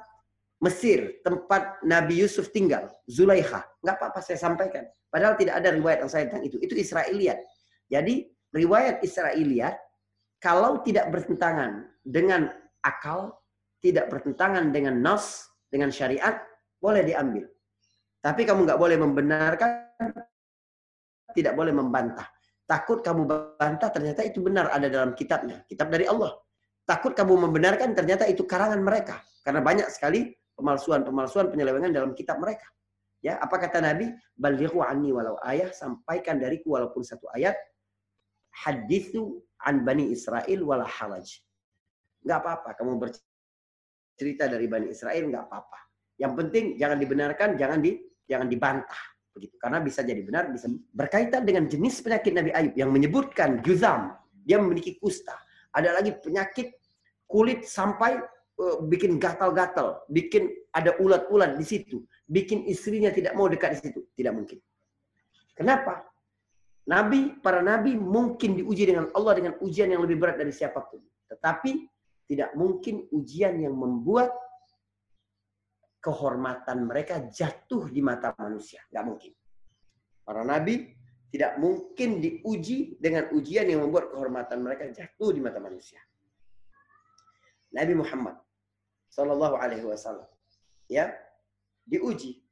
S1: Mesir, tempat Nabi Yusuf tinggal, Zulaikha. Nggak apa-apa saya sampaikan. Padahal tidak ada riwayat yang saya tentang itu. Itu Israeliat. Jadi riwayat Israeliat kalau tidak bertentangan dengan akal, tidak bertentangan dengan nas, dengan syariat, boleh diambil. Tapi kamu nggak boleh membenarkan, tidak boleh membantah. Takut kamu bantah, ternyata itu benar ada dalam kitabnya. Kitab dari Allah. Takut kamu membenarkan, ternyata itu karangan mereka. Karena banyak sekali pemalsuan-pemalsuan penyelewengan dalam kitab mereka. Ya, apa kata Nabi? Balighu anni walau ayah, sampaikan dariku walaupun satu ayat. Hadithu an bani Israel wala halaj. Enggak apa-apa kamu cerita dari Bani Israel nggak apa-apa. Yang penting jangan dibenarkan, jangan di jangan dibantah begitu. Karena bisa jadi benar, bisa berkaitan dengan jenis penyakit Nabi Ayub yang menyebutkan juzam, dia memiliki kusta. Ada lagi penyakit kulit sampai uh, bikin gatal-gatal, bikin ada ulat-ulat di situ, bikin istrinya tidak mau dekat di situ, tidak mungkin. Kenapa? Nabi, para nabi mungkin diuji dengan Allah dengan ujian yang lebih berat dari siapa pun. Tetapi tidak mungkin ujian yang membuat kehormatan mereka jatuh di mata manusia. Nggak mungkin. Para nabi tidak mungkin diuji dengan ujian yang membuat kehormatan mereka jatuh di mata manusia. Nabi Muhammad Sallallahu Alaihi Wasallam ya diuji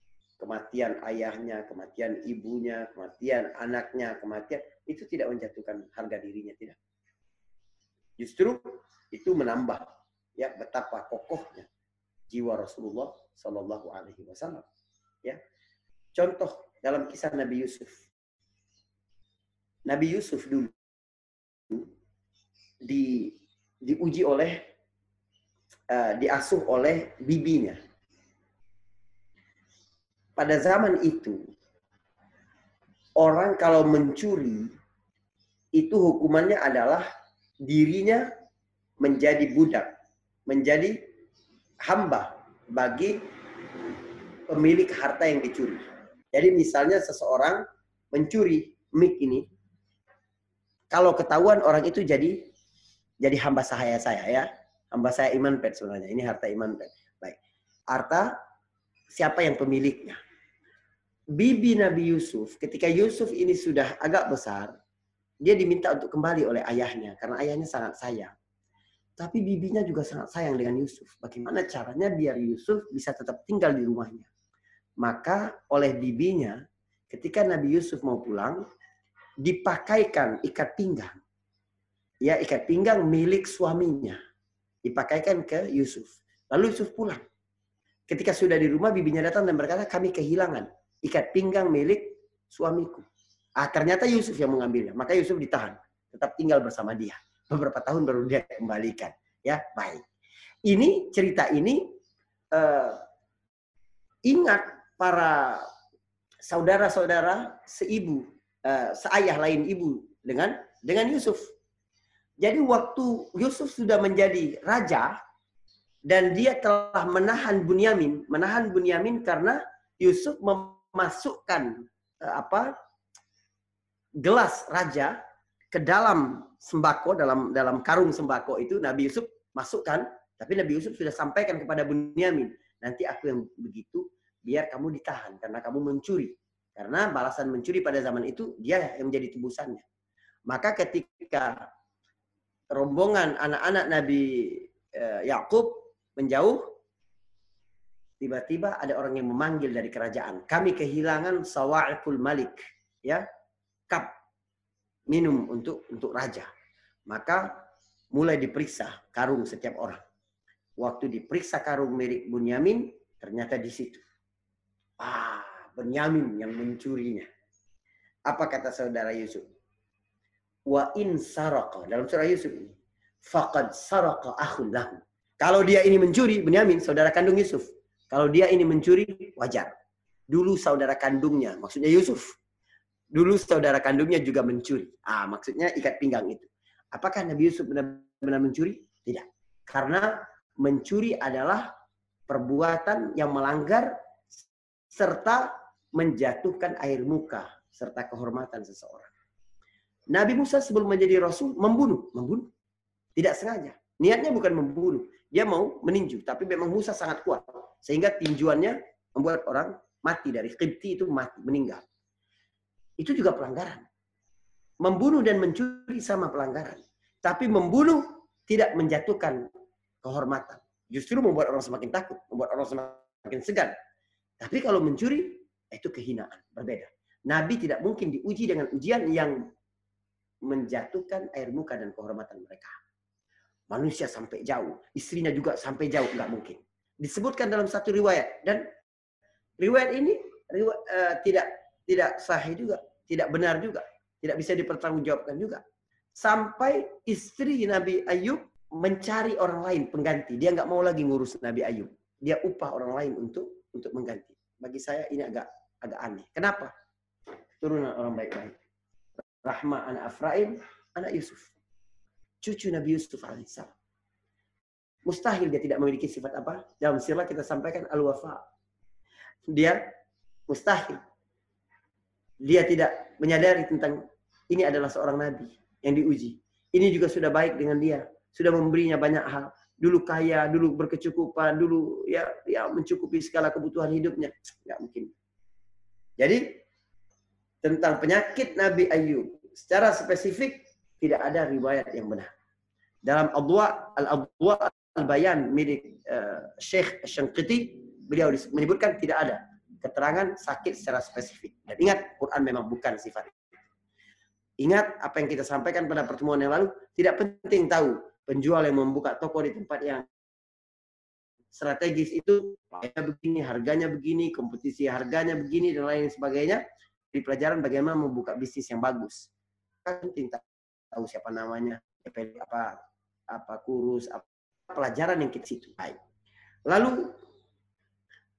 S1: kematian ayahnya, kematian ibunya, kematian anaknya, kematian itu tidak menjatuhkan harga dirinya tidak. Justru itu menambah ya betapa kokohnya jiwa Rasulullah Sallallahu Alaihi Wasallam. Ya, contoh dalam kisah Nabi Yusuf. Nabi Yusuf dulu di diuji oleh uh, diasuh oleh bibinya pada zaman itu orang kalau mencuri itu hukumannya adalah dirinya menjadi budak, menjadi hamba bagi pemilik harta yang dicuri. Jadi misalnya seseorang mencuri mic ini, kalau ketahuan orang itu jadi jadi hamba sahaya saya ya, hamba saya iman pet sebenarnya. Ini harta iman pet. Baik, harta siapa yang pemiliknya. Bibi Nabi Yusuf, ketika Yusuf ini sudah agak besar, dia diminta untuk kembali oleh ayahnya karena ayahnya sangat sayang. Tapi bibinya juga sangat sayang dengan Yusuf. Bagaimana caranya biar Yusuf bisa tetap tinggal di rumahnya? Maka oleh bibinya, ketika Nabi Yusuf mau pulang, dipakaikan ikat pinggang. Ya, ikat pinggang milik suaminya. Dipakaikan ke Yusuf. Lalu Yusuf pulang. Ketika sudah di rumah, bibinya datang dan berkata, kami kehilangan ikat pinggang milik suamiku. Ah, ternyata Yusuf yang mengambilnya. Maka Yusuf ditahan. Tetap tinggal bersama dia. Beberapa tahun baru dia kembalikan. Ya, baik. Ini cerita ini uh, ingat para saudara-saudara seibu, uh, seayah lain ibu dengan dengan Yusuf. Jadi waktu Yusuf sudah menjadi raja, dan dia telah menahan Bunyamin, menahan Bunyamin karena Yusuf memasukkan eh, apa gelas raja ke dalam sembako dalam dalam karung sembako itu Nabi Yusuf masukkan tapi Nabi Yusuf sudah sampaikan kepada Bunyamin nanti aku yang begitu biar kamu ditahan karena kamu mencuri. Karena balasan mencuri pada zaman itu dia yang menjadi tebusannya. Maka ketika rombongan anak-anak Nabi eh, Yakub menjauh, tiba-tiba ada orang yang memanggil dari kerajaan. Kami kehilangan sawa'ikul malik, ya, minum untuk untuk raja. Maka mulai diperiksa karung setiap orang. Waktu diperiksa karung milik Bunyamin, ternyata di situ. Ah, Bunyamin yang mencurinya. Apa kata saudara Yusuf? Wa in saraka dalam surah Yusuf ini. Faqad saraka akhun lahu. Kalau dia ini mencuri, Benyamin, saudara kandung Yusuf. Kalau dia ini mencuri, wajar. Dulu saudara kandungnya, maksudnya Yusuf. Dulu saudara kandungnya juga mencuri. Ah, maksudnya ikat pinggang itu. Apakah Nabi Yusuf benar-benar mencuri? Tidak. Karena mencuri adalah perbuatan yang melanggar serta menjatuhkan air muka serta kehormatan seseorang. Nabi Musa sebelum menjadi rasul membunuh, membunuh. Tidak sengaja. Niatnya bukan membunuh, dia mau meninju, tapi memang Musa sangat kuat. Sehingga tinjuannya membuat orang mati dari Qibti itu mati, meninggal. Itu juga pelanggaran. Membunuh dan mencuri sama pelanggaran. Tapi membunuh tidak menjatuhkan kehormatan. Justru membuat orang semakin takut, membuat orang semakin segan. Tapi kalau mencuri, itu kehinaan, berbeda. Nabi tidak mungkin diuji dengan ujian yang menjatuhkan air muka dan kehormatan mereka. Manusia sampai jauh, istrinya juga sampai jauh, nggak mungkin. Disebutkan dalam satu riwayat dan riwayat ini riwayat, uh, tidak tidak sahih juga, tidak benar juga, tidak bisa dipertanggungjawabkan juga. Sampai istri Nabi Ayub mencari orang lain pengganti, dia nggak mau lagi ngurus Nabi Ayub, dia upah orang lain untuk untuk mengganti. Bagi saya ini agak agak aneh. Kenapa? Turunan orang baik-baik. Rahma anak Afraim, anak Yusuf cucu Nabi Yusuf alaihissalam. Mustahil dia tidak memiliki sifat apa? Dalam sirah kita sampaikan al-wafa. Dia mustahil. Dia tidak menyadari tentang ini adalah seorang nabi yang diuji. Ini juga sudah baik dengan dia, sudah memberinya banyak hal. Dulu kaya, dulu berkecukupan, dulu ya ya mencukupi segala kebutuhan hidupnya. Enggak mungkin. Jadi tentang penyakit Nabi Ayub secara spesifik tidak ada riwayat yang benar. Dalam Adwa al-Adwa al-Bayan milik uh, Syekh Syangqiti beliau menyebutkan tidak ada keterangan sakit secara spesifik. Dan ingat Quran memang bukan sifat itu. Ingat apa yang kita sampaikan pada pertemuan yang lalu, tidak penting tahu penjual yang membuka toko di tempat yang strategis itu begini, harganya begini, kompetisi harganya begini dan lain sebagainya. Di pelajaran bagaimana membuka bisnis yang bagus. Kan penting tahu siapa namanya, apa apa kurus, apa pelajaran yang kita situ. Baik. Lalu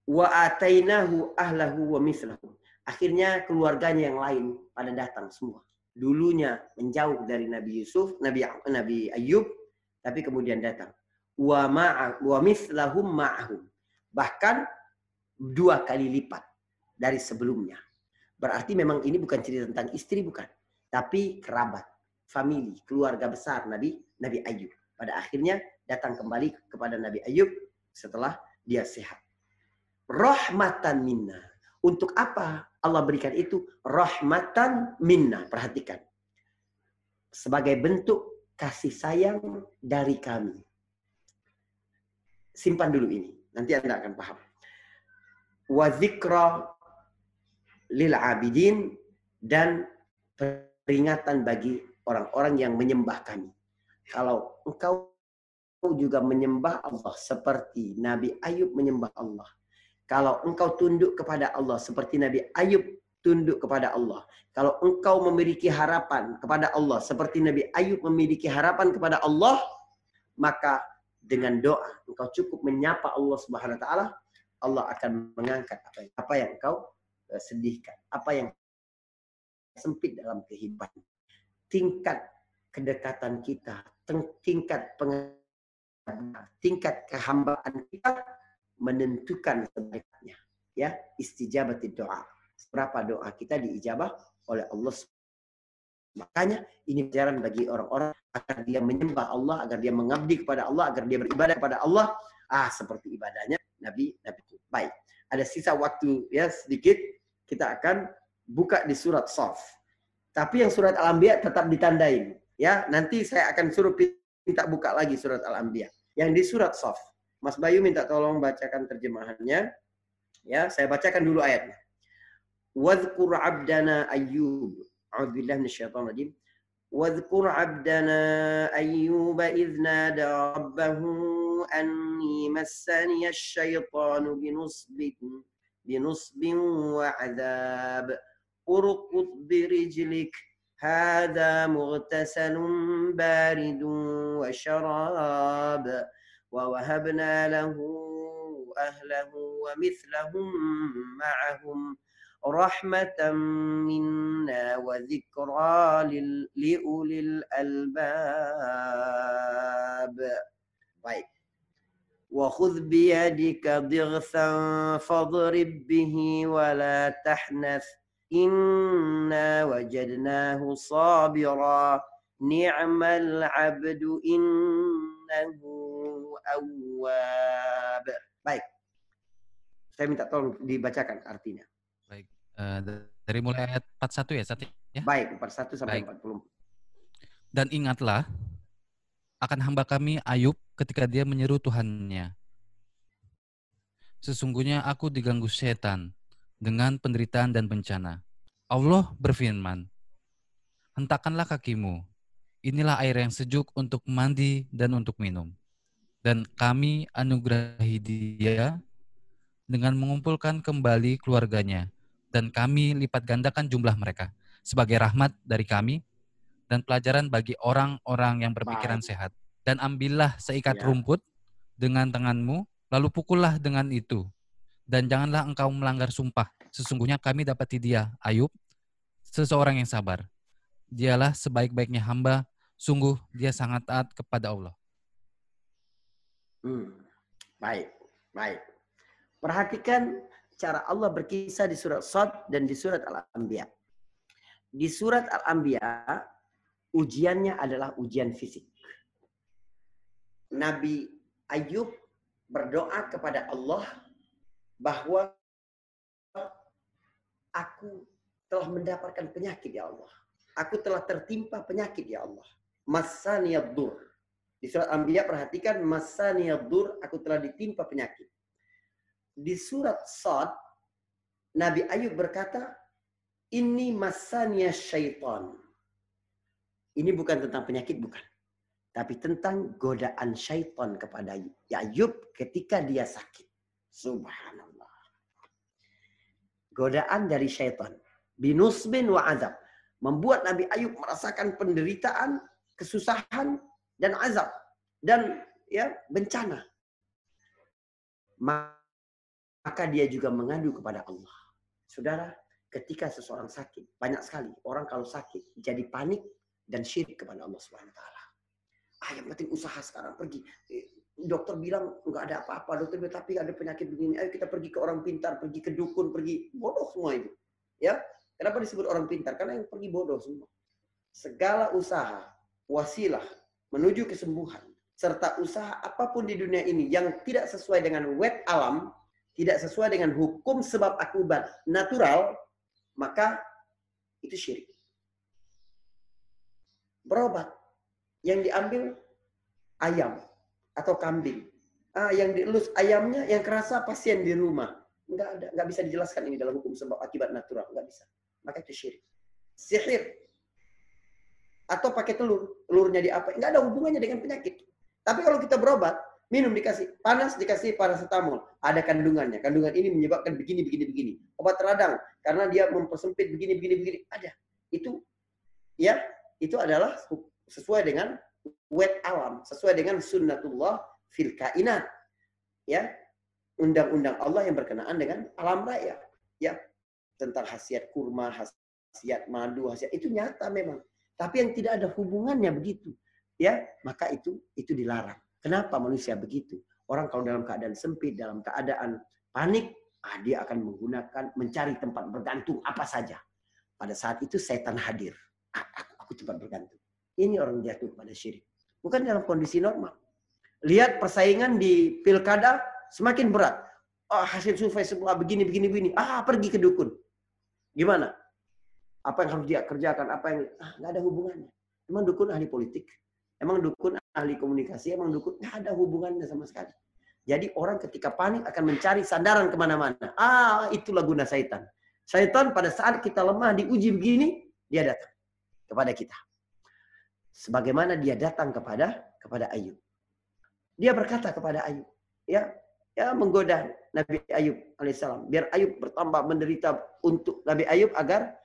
S1: wa atainahu ahlahu wa mislahu. Akhirnya keluarganya yang lain pada datang semua. Dulunya menjauh dari Nabi Yusuf, Nabi Nabi Ayub, tapi kemudian datang. Wa ma'a wa mislahum ma'ahum. Bahkan dua kali lipat dari sebelumnya. Berarti memang ini bukan cerita tentang istri bukan, tapi kerabat, famili, keluarga besar Nabi Nabi Ayub. Pada akhirnya datang kembali kepada Nabi Ayub setelah dia sehat. Rahmatan minna. Untuk apa Allah berikan itu? Rahmatan minna. Perhatikan. Sebagai bentuk kasih sayang dari kami. Simpan dulu ini. Nanti Anda akan paham. Wa zikra lil abidin dan peringatan bagi orang-orang yang menyembah kami. Kalau engkau juga menyembah Allah seperti Nabi Ayub menyembah Allah. Kalau engkau tunduk kepada Allah seperti Nabi Ayub tunduk kepada Allah. Kalau engkau memiliki harapan kepada Allah seperti Nabi Ayub memiliki harapan kepada Allah, maka dengan doa engkau cukup menyapa Allah Subhanahu wa taala, Allah akan mengangkat apa yang, apa yang engkau Eh, sedihkan, apa yang sempit dalam kehidupan. Tingkat kedekatan kita, tingkat tingkat kehambaan kita menentukan sebaiknya. Ya, istijabat doa. Berapa doa kita diijabah oleh Allah Makanya ini pelajaran bagi orang-orang agar dia menyembah Allah, agar dia mengabdi kepada Allah, agar dia beribadah kepada Allah. Ah, seperti ibadahnya Nabi Nabi. Baik. Ada sisa waktu ya sedikit kita akan buka di surat Saf. Tapi yang surat Al-Anbiya tetap ditandain. Ya, nanti saya akan suruh minta buka lagi surat Al-Anbiya. Yang di surat Saf. Mas Bayu minta tolong bacakan terjemahannya. Ya, saya bacakan dulu ayatnya. Wadhkur abdana Ayyub. A'udzubillahi minasyaitonir rajim. واذكر عبدنا أيوب إذ نادى ربه أني مسني الشيطان بنصب بنصب وعذاب ارقط برجلك هذا مغتسل بارد وشراب ووهبنا له أهله ومثلهم معهم رحمة منا وذكرى لأولي الألباب. Baik. وخذ بيدك ضغثا فاضرب به ولا تحنث إنا وجدناه صابرا نعم العبد إنه awwab. Baik. Saya minta tolong dibacakan artinya.
S2: Baik. Uh, dari mulai ayat 41 ya, satu Ya? ya?
S1: Baik, 41 sampai Baik. 40.
S2: Dan ingatlah akan hamba kami Ayub ketika dia menyeru Tuhannya. Sesungguhnya aku diganggu setan dengan penderitaan dan bencana. Allah berfirman, Hentakanlah kakimu, inilah air yang sejuk untuk mandi dan untuk minum. Dan kami anugerahi dia dengan mengumpulkan kembali keluarganya, dan kami lipat gandakan jumlah mereka sebagai rahmat dari kami dan pelajaran bagi orang-orang yang berpikiran Baik. sehat. Dan ambillah seikat ya. rumput dengan tanganmu, lalu pukullah dengan itu. Dan janganlah engkau melanggar sumpah. Sesungguhnya kami dapati dia, Ayub, seseorang yang sabar. Dialah sebaik-baiknya hamba, sungguh dia sangat taat kepada Allah.
S1: Hmm. Baik, baik. Perhatikan cara Allah berkisah di surat Sad dan di surat Al-Anbiya. Di surat Al-Anbiya ujiannya adalah ujian fisik. Nabi Ayub berdoa kepada Allah bahwa aku telah mendapatkan penyakit ya Allah. Aku telah tertimpa penyakit ya Allah. Masaniyad-dur. Di surat Anbiya perhatikan masaniyad-dur, aku telah ditimpa penyakit. Di surat Sad, Nabi Ayub berkata, ini masanya syaitan. Ini bukan tentang penyakit, bukan. Tapi tentang godaan syaitan kepada Ayub ketika dia sakit. Subhanallah. Godaan dari syaitan. Binusbin wa azab. Membuat Nabi Ayub merasakan penderitaan, kesusahan, dan azab. Dan ya bencana. Maka dia juga mengadu kepada Allah. Saudara, ketika seseorang sakit, banyak sekali orang kalau sakit jadi panik dan syirik kepada Allah Subhanahu wa taala ah yang penting usaha sekarang pergi eh, dokter bilang nggak ada apa-apa dokter bilang tapi ada penyakit begini ayo kita pergi ke orang pintar pergi ke dukun pergi bodoh semua itu ya kenapa disebut orang pintar karena yang pergi bodoh semua segala usaha wasilah menuju kesembuhan serta usaha apa pun di dunia ini yang tidak sesuai dengan wet alam tidak sesuai dengan hukum sebab akibat natural maka itu syirik berobat yang diambil ayam atau kambing. Ah, yang dielus ayamnya, yang kerasa pasien di rumah. Enggak ada, enggak bisa dijelaskan ini dalam hukum sebab akibat natural, enggak bisa. Maka itu syirik. Sihir. Atau pakai telur, telurnya di apa? Enggak ada hubungannya dengan penyakit. Tapi kalau kita berobat, minum dikasih panas dikasih paracetamol, ada kandungannya. Kandungan ini menyebabkan begini begini begini. Obat radang karena dia mempersempit begini begini begini. Ada. Itu ya, itu adalah sesuai dengan wet alam, sesuai dengan sunnatullah fil kainat. Ya, undang-undang Allah yang berkenaan dengan alam raya. Ya, tentang khasiat kurma, khasiat madu, khasiat itu nyata memang. Tapi yang tidak ada hubungannya begitu, ya, maka itu itu dilarang. Kenapa manusia begitu? Orang kalau dalam keadaan sempit, dalam keadaan panik, ah, dia akan menggunakan mencari tempat bergantung apa saja. Pada saat itu setan hadir. Ah, aku, aku tempat bergantung. Ini orang jatuh pada syirik. Bukan dalam kondisi normal. Lihat persaingan di pilkada semakin berat. Oh, hasil survei semua begini, begini, begini. Ah, pergi ke dukun. Gimana? Apa yang harus dia kerjakan? Apa yang ah, nggak ada hubungannya. Emang dukun ahli politik? Emang dukun ahli komunikasi? Emang dukun nggak ada hubungannya sama sekali. Jadi orang ketika panik akan mencari sandaran ke mana-mana. Ah, itulah guna syaitan. Syaitan pada saat kita lemah diuji begini, dia datang kepada kita sebagaimana dia datang kepada kepada Ayub. Dia berkata kepada Ayub, ya, ya menggoda Nabi Ayub alaihissalam biar Ayub bertambah menderita untuk Nabi Ayub agar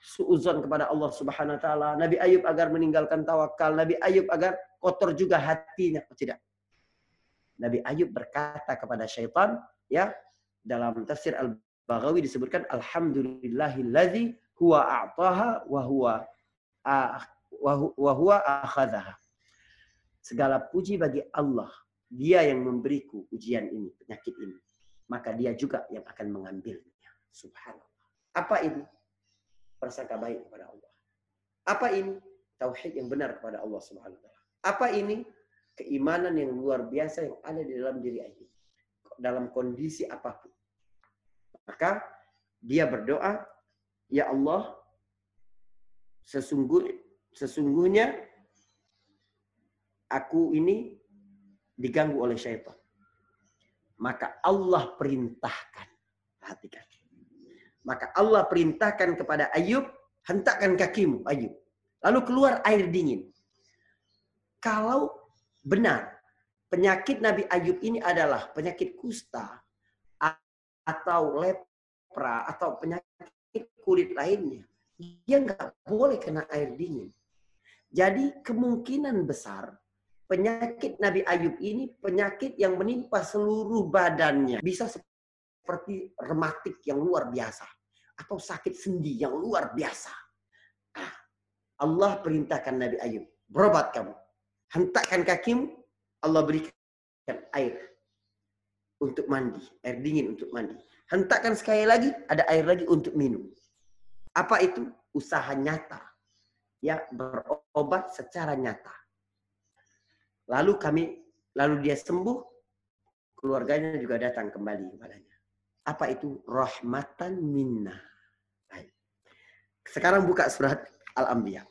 S1: suuzon kepada Allah Subhanahu wa taala, Nabi Ayub agar meninggalkan tawakal, Nabi Ayub agar kotor juga hatinya. Oh, tidak. Nabi Ayub berkata kepada syaitan, ya, dalam tafsir Al-Baghawi disebutkan alhamdulillahillazi huwa a'taha wa huwa wahwa akhadaha. Segala puji bagi Allah. Dia yang memberiku ujian ini, penyakit ini. Maka dia juga yang akan mengambilnya. Subhanallah. Apa ini? Prasangka baik kepada Allah. Apa ini? Tauhid yang benar kepada Allah Subhanahu wa taala. Apa ini? Keimanan yang luar biasa yang ada di dalam diri Ayub. Dalam kondisi apa pun. Maka dia berdoa, Ya Allah, sesungguhnya sesungguhnya aku ini diganggu oleh syaitan. Maka Allah perintahkan. Perhatikan. Maka Allah perintahkan kepada Ayub, hentakkan kakimu, Ayub. Lalu keluar air dingin. Kalau benar penyakit Nabi Ayub ini adalah penyakit kusta atau lepra atau penyakit kulit lainnya, dia nggak boleh kena air dingin. Jadi kemungkinan besar penyakit Nabi Ayub ini penyakit yang menimpa seluruh badannya. Bisa seperti rematik yang luar biasa. Atau sakit sendi yang luar biasa. Nah, Allah perintahkan Nabi Ayub. Berobat kamu. Hentakkan kakimu. Allah berikan air. Untuk mandi. Air dingin untuk mandi. Hentakkan sekali lagi. Ada air lagi untuk minum. Apa itu? Usaha nyata ya berobat secara nyata. Lalu kami lalu dia sembuh, keluarganya juga datang kembali kepadanya. Apa itu rahmatan minna? Baik. Sekarang buka surat Al-Anbiya.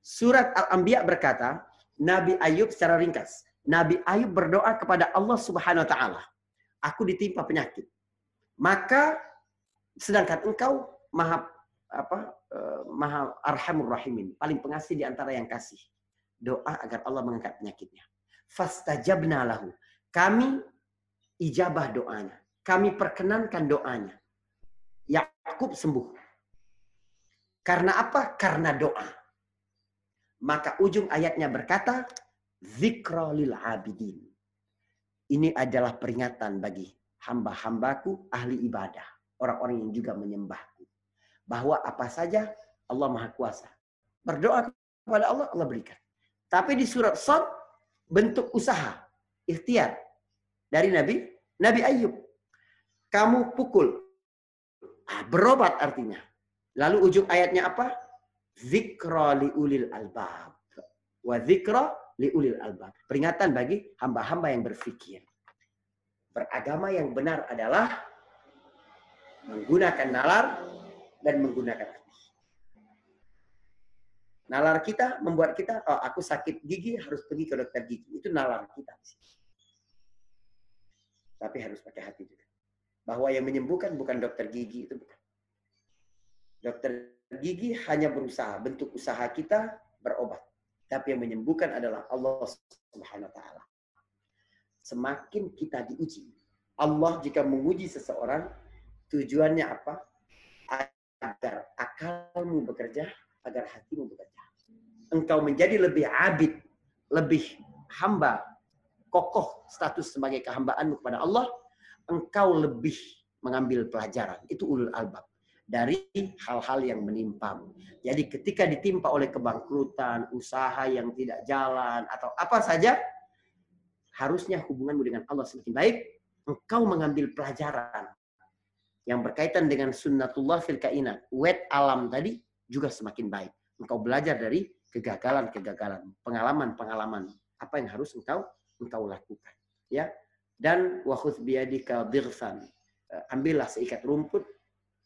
S1: Surat Al-Anbiya berkata, Nabi Ayub secara ringkas. Nabi Ayub berdoa kepada Allah Subhanahu wa taala. Aku ditimpa penyakit. Maka sedangkan engkau maha apa uh, maha arhamur rahimin, paling pengasih di antara yang kasih. Doa agar Allah mengangkat penyakitnya. Fastajabna lahu. Kami ijabah doanya. Kami perkenankan doanya. Yakub sembuh. Karena apa? Karena doa. Maka ujung ayatnya berkata, Zikra lil abidin. Ini adalah peringatan bagi hamba-hambaku ahli ibadah. Orang-orang yang juga menyembahku. Bahwa apa saja Allah Maha Kuasa. Berdoa kepada Allah, Allah berikan. Tapi di surat Sad, bentuk usaha, ikhtiar. Dari Nabi, Nabi Ayub. Kamu pukul. Ah, berobat artinya. Lalu ujung ayatnya apa? Zikra li ulil albab. Wa zikra liulil albab. Peringatan bagi hamba-hamba yang berfikir. Beragama yang benar adalah menggunakan nalar dan menggunakan hati. Nalar kita membuat kita, oh aku sakit gigi harus pergi ke dokter gigi. Itu nalar kita. Tapi harus pakai hati juga. Bahwa yang menyembuhkan bukan dokter gigi itu bukan. Dokter gigi hanya berusaha, bentuk usaha kita berobat tapi yang menyembuhkan adalah Allah Subhanahu wa taala. Semakin kita diuji, Allah jika menguji seseorang, tujuannya apa? Agar akalmu bekerja, agar hatimu bekerja. Engkau menjadi lebih abid, lebih hamba, kokoh status sebagai kehambaanmu kepada Allah, engkau lebih mengambil pelajaran. Itu ulul albab dari hal-hal yang menimpa. Jadi ketika ditimpa oleh kebangkrutan, usaha yang tidak jalan, atau apa saja, harusnya hubunganmu dengan Allah semakin baik, engkau mengambil pelajaran yang berkaitan dengan sunnatullah fil kainat, wet alam tadi juga semakin baik. Engkau belajar dari kegagalan-kegagalan, pengalaman-pengalaman apa yang harus engkau engkau lakukan, ya. Dan wahud biadika dirsan. Ambillah seikat rumput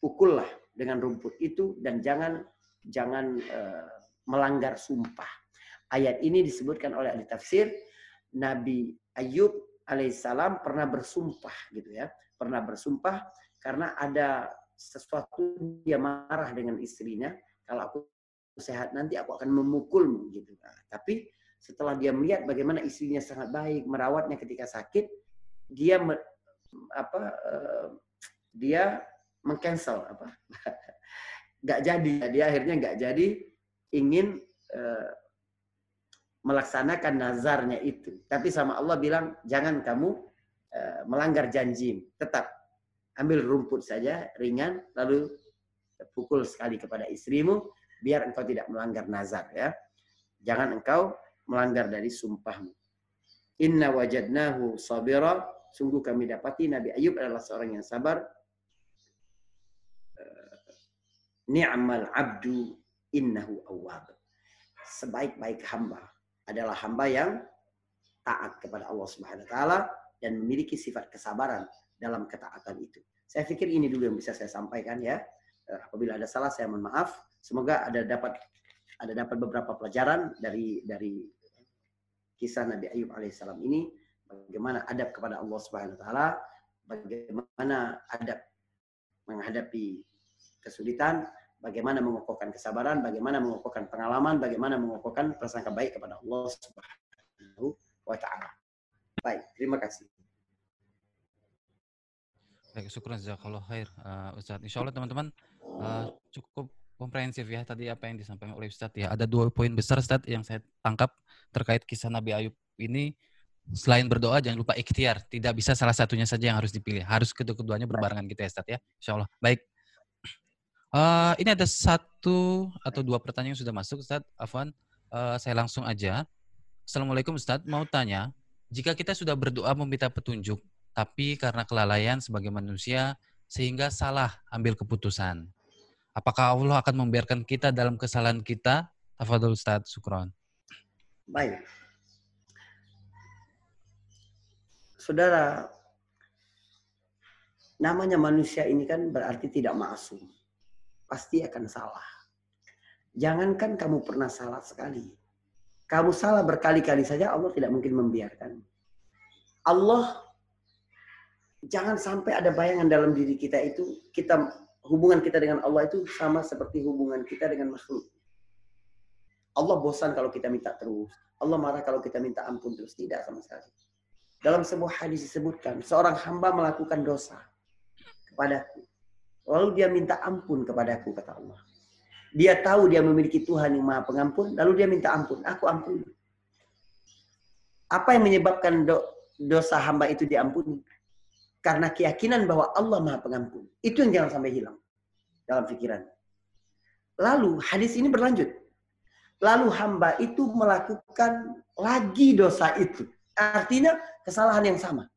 S1: pukullah dengan rumput itu dan jangan jangan uh, melanggar sumpah. Ayat ini disebutkan oleh ahli tafsir Nabi Ayub alaihissalam pernah bersumpah gitu ya, pernah bersumpah karena ada sesuatu dia marah dengan istrinya kalau aku sehat nanti aku akan memukulmu gitu. Nah, tapi setelah dia melihat bagaimana istrinya sangat baik merawatnya ketika sakit, dia apa uh, dia mengcancel apa nggak jadi. Dia akhirnya nggak jadi ingin uh, melaksanakan nazarnya itu. Tapi sama Allah bilang jangan kamu uh, melanggar janji. Tetap ambil rumput saja ringan lalu pukul sekali kepada istrimu biar engkau tidak melanggar nazar ya. Jangan engkau melanggar dari sumpahmu. Inna wajadnahu sabira sungguh kami dapati Nabi Ayub adalah seorang yang sabar ni'mal abdu innahu awwab. Sebaik-baik hamba adalah hamba yang taat kepada Allah Subhanahu wa taala dan memiliki sifat kesabaran dalam ketaatan itu. Saya pikir ini dulu yang bisa saya sampaikan ya. Eh, apabila ada salah saya mohon maaf. Semoga ada dapat ada dapat beberapa pelajaran dari dari kisah Nabi Ayub alaihissalam ini bagaimana adab kepada Allah Subhanahu wa taala, bagaimana adab menghadapi kesulitan, bagaimana mengokohkan kesabaran, bagaimana mengokohkan pengalaman, bagaimana mengokohkan prasangka baik kepada Allah Subhanahu wa taala. Baik, terima kasih.
S2: Baik, syukur jazakallah khair uh, Ustaz. Insya Allah teman-teman uh, cukup komprehensif ya tadi apa yang disampaikan oleh Ustaz ya. Ada dua poin besar Ustaz yang saya tangkap terkait kisah Nabi Ayub ini. Selain berdoa jangan lupa ikhtiar. Tidak bisa salah satunya saja yang harus dipilih. Harus kedua-keduanya berbarengan gitu ya Ustaz ya. Insya Allah. Baik. Uh, ini ada satu atau dua pertanyaan yang sudah masuk, Ustaz. Afwan, uh, saya langsung aja. Assalamualaikum, Ustaz. Mau tanya, jika kita sudah berdoa meminta petunjuk, tapi karena kelalaian sebagai manusia, sehingga salah ambil keputusan. Apakah Allah akan membiarkan kita dalam kesalahan kita? Tafadul Ustaz, Sukron.
S1: Baik. Saudara, namanya manusia ini kan berarti tidak masuk pasti akan salah. Jangankan kamu pernah salah sekali. Kamu salah berkali-kali saja Allah tidak mungkin membiarkan. Allah jangan sampai ada bayangan dalam diri kita itu kita hubungan kita dengan Allah itu sama seperti hubungan kita dengan makhluk. Allah bosan kalau kita minta terus. Allah marah kalau kita minta ampun terus. Tidak sama sekali. Dalam sebuah hadis disebutkan, seorang hamba melakukan dosa kepadaku. Lalu dia minta ampun kepadaku, kata Allah. Dia tahu dia memiliki Tuhan yang maha pengampun, lalu dia minta ampun. Aku ampuni. Apa yang menyebabkan do, dosa hamba itu diampuni? Karena keyakinan bahwa Allah maha pengampun. Itu yang jangan sampai hilang dalam pikiran. Lalu hadis ini berlanjut. Lalu hamba itu melakukan lagi dosa itu. Artinya kesalahan yang sama.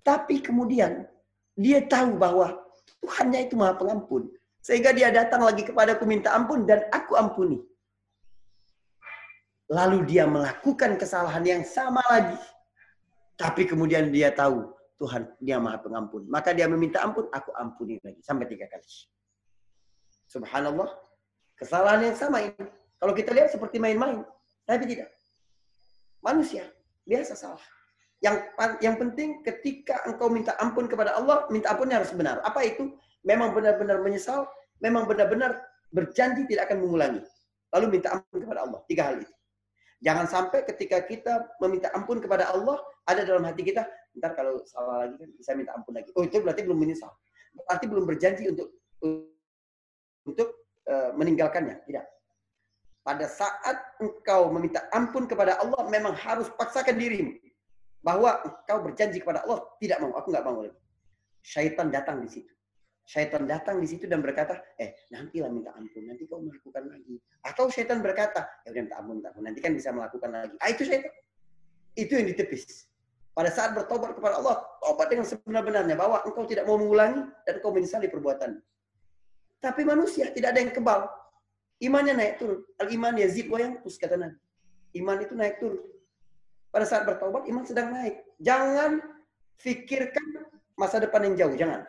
S1: Tapi kemudian dia tahu bahwa Tuhannya itu maha pengampun. Sehingga dia datang lagi kepadaku minta ampun dan aku ampuni. Lalu dia melakukan kesalahan yang sama lagi. Tapi kemudian dia tahu Tuhan dia maha pengampun. Maka dia meminta ampun, aku ampuni lagi. Sampai tiga kali. Subhanallah. Kesalahan yang sama ini. Kalau kita lihat seperti main-main. Tapi tidak. Manusia. Biasa salah. Yang yang penting ketika engkau minta ampun kepada Allah, minta ampunnya harus benar. Apa itu? memang benar-benar menyesal, memang benar-benar berjanji tidak akan mengulangi. Lalu minta ampun kepada Allah. Tiga hal itu. Jangan sampai ketika kita meminta ampun kepada Allah, ada dalam hati kita, ntar kalau salah lagi kan bisa minta ampun lagi. Oh itu berarti belum menyesal. Berarti belum berjanji untuk untuk uh, meninggalkannya. Tidak. Pada saat engkau meminta ampun kepada Allah, memang harus paksakan dirimu. Bahwa engkau berjanji kepada Allah, tidak mau, aku nggak mau lagi. Syaitan datang di situ. Syaitan datang di situ dan berkata, eh nantilah minta ampun, nanti kau melakukan lagi. Atau syaitan berkata, ya udah minta ampun, minta ampun, nanti kan bisa melakukan lagi. Ah itu syaitan. Itu yang ditepis. Pada saat bertobat kepada Allah, tobat dengan sebenar-benarnya bahwa engkau tidak mau mengulangi dan engkau menyesali perbuatan. Tapi manusia tidak ada yang kebal. Imannya naik turun. Al-iman yazid wa yang kata Nabi. Iman itu naik turun. Pada saat bertobat, iman sedang naik. Jangan pikirkan masa depan yang jauh. Jangan.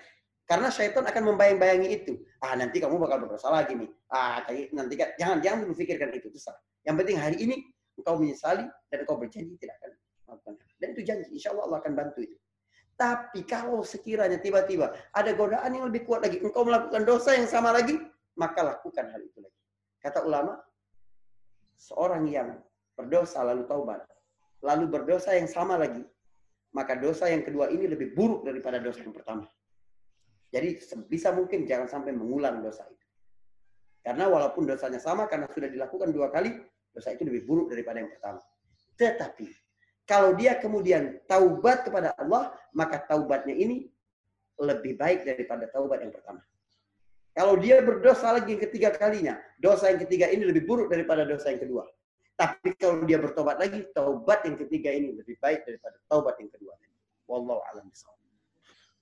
S1: Karena syaitan akan membayang-bayangi itu. Ah, nanti kamu bakal berdosa lagi nih. Ah, nanti kan jangan jangan memikirkan itu terserah. Yang penting hari ini engkau menyesali dan engkau berjanji tidak akan melakukan. Dan itu janji, insya Allah Allah akan bantu itu. Tapi kalau sekiranya tiba-tiba ada godaan yang lebih kuat lagi, engkau melakukan dosa yang sama lagi, maka lakukan hal itu lagi. Kata ulama, seorang yang berdosa lalu taubat, lalu berdosa yang sama lagi, maka dosa yang kedua ini lebih buruk daripada dosa yang pertama. Jadi bisa mungkin jangan sampai mengulang dosa itu. Karena walaupun dosanya sama karena sudah dilakukan dua kali, dosa itu lebih buruk daripada yang pertama. Tetapi kalau dia kemudian taubat kepada Allah, maka taubatnya ini lebih baik daripada taubat yang pertama. Kalau dia berdosa lagi yang ketiga kalinya, dosa yang ketiga ini lebih buruk daripada dosa yang kedua. Tapi kalau dia bertobat lagi, taubat yang ketiga ini lebih baik daripada taubat yang kedua. Wallahu a'lam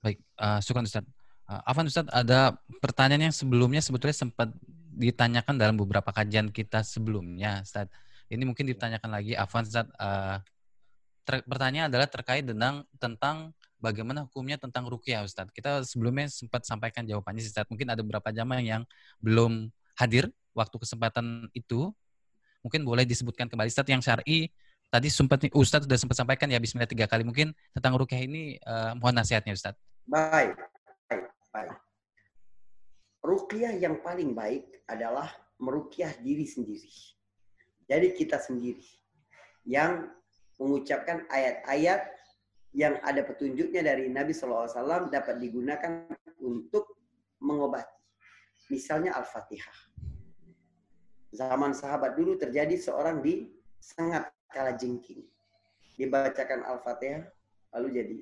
S2: Baik, uh, syukur Ustaz. Uh, Afan Ustadz, ada pertanyaan yang sebelumnya sebetulnya sempat ditanyakan dalam beberapa kajian kita sebelumnya, Ustadz. Ini mungkin ditanyakan lagi, Afan Ustadz. Uh, pertanyaan adalah terkait tentang tentang bagaimana hukumnya tentang rukyah, Ustadz. Kita sebelumnya sempat sampaikan jawabannya, Ustadz. Mungkin ada beberapa jamaah yang belum hadir waktu kesempatan itu. Mungkin boleh disebutkan kembali, Ustadz, yang syar'i tadi sempat Ustadz sudah sempat sampaikan ya Bismillah tiga kali. Mungkin tentang rukyah ini uh, mohon nasihatnya, Ustadz.
S1: Baik baik. Rukyah yang paling baik adalah merukyah diri sendiri. Jadi kita sendiri yang mengucapkan ayat-ayat yang ada petunjuknya dari Nabi SAW dapat digunakan untuk mengobati. Misalnya Al-Fatihah. Zaman sahabat dulu terjadi seorang di sangat kala jengking. Dibacakan Al-Fatihah lalu jadi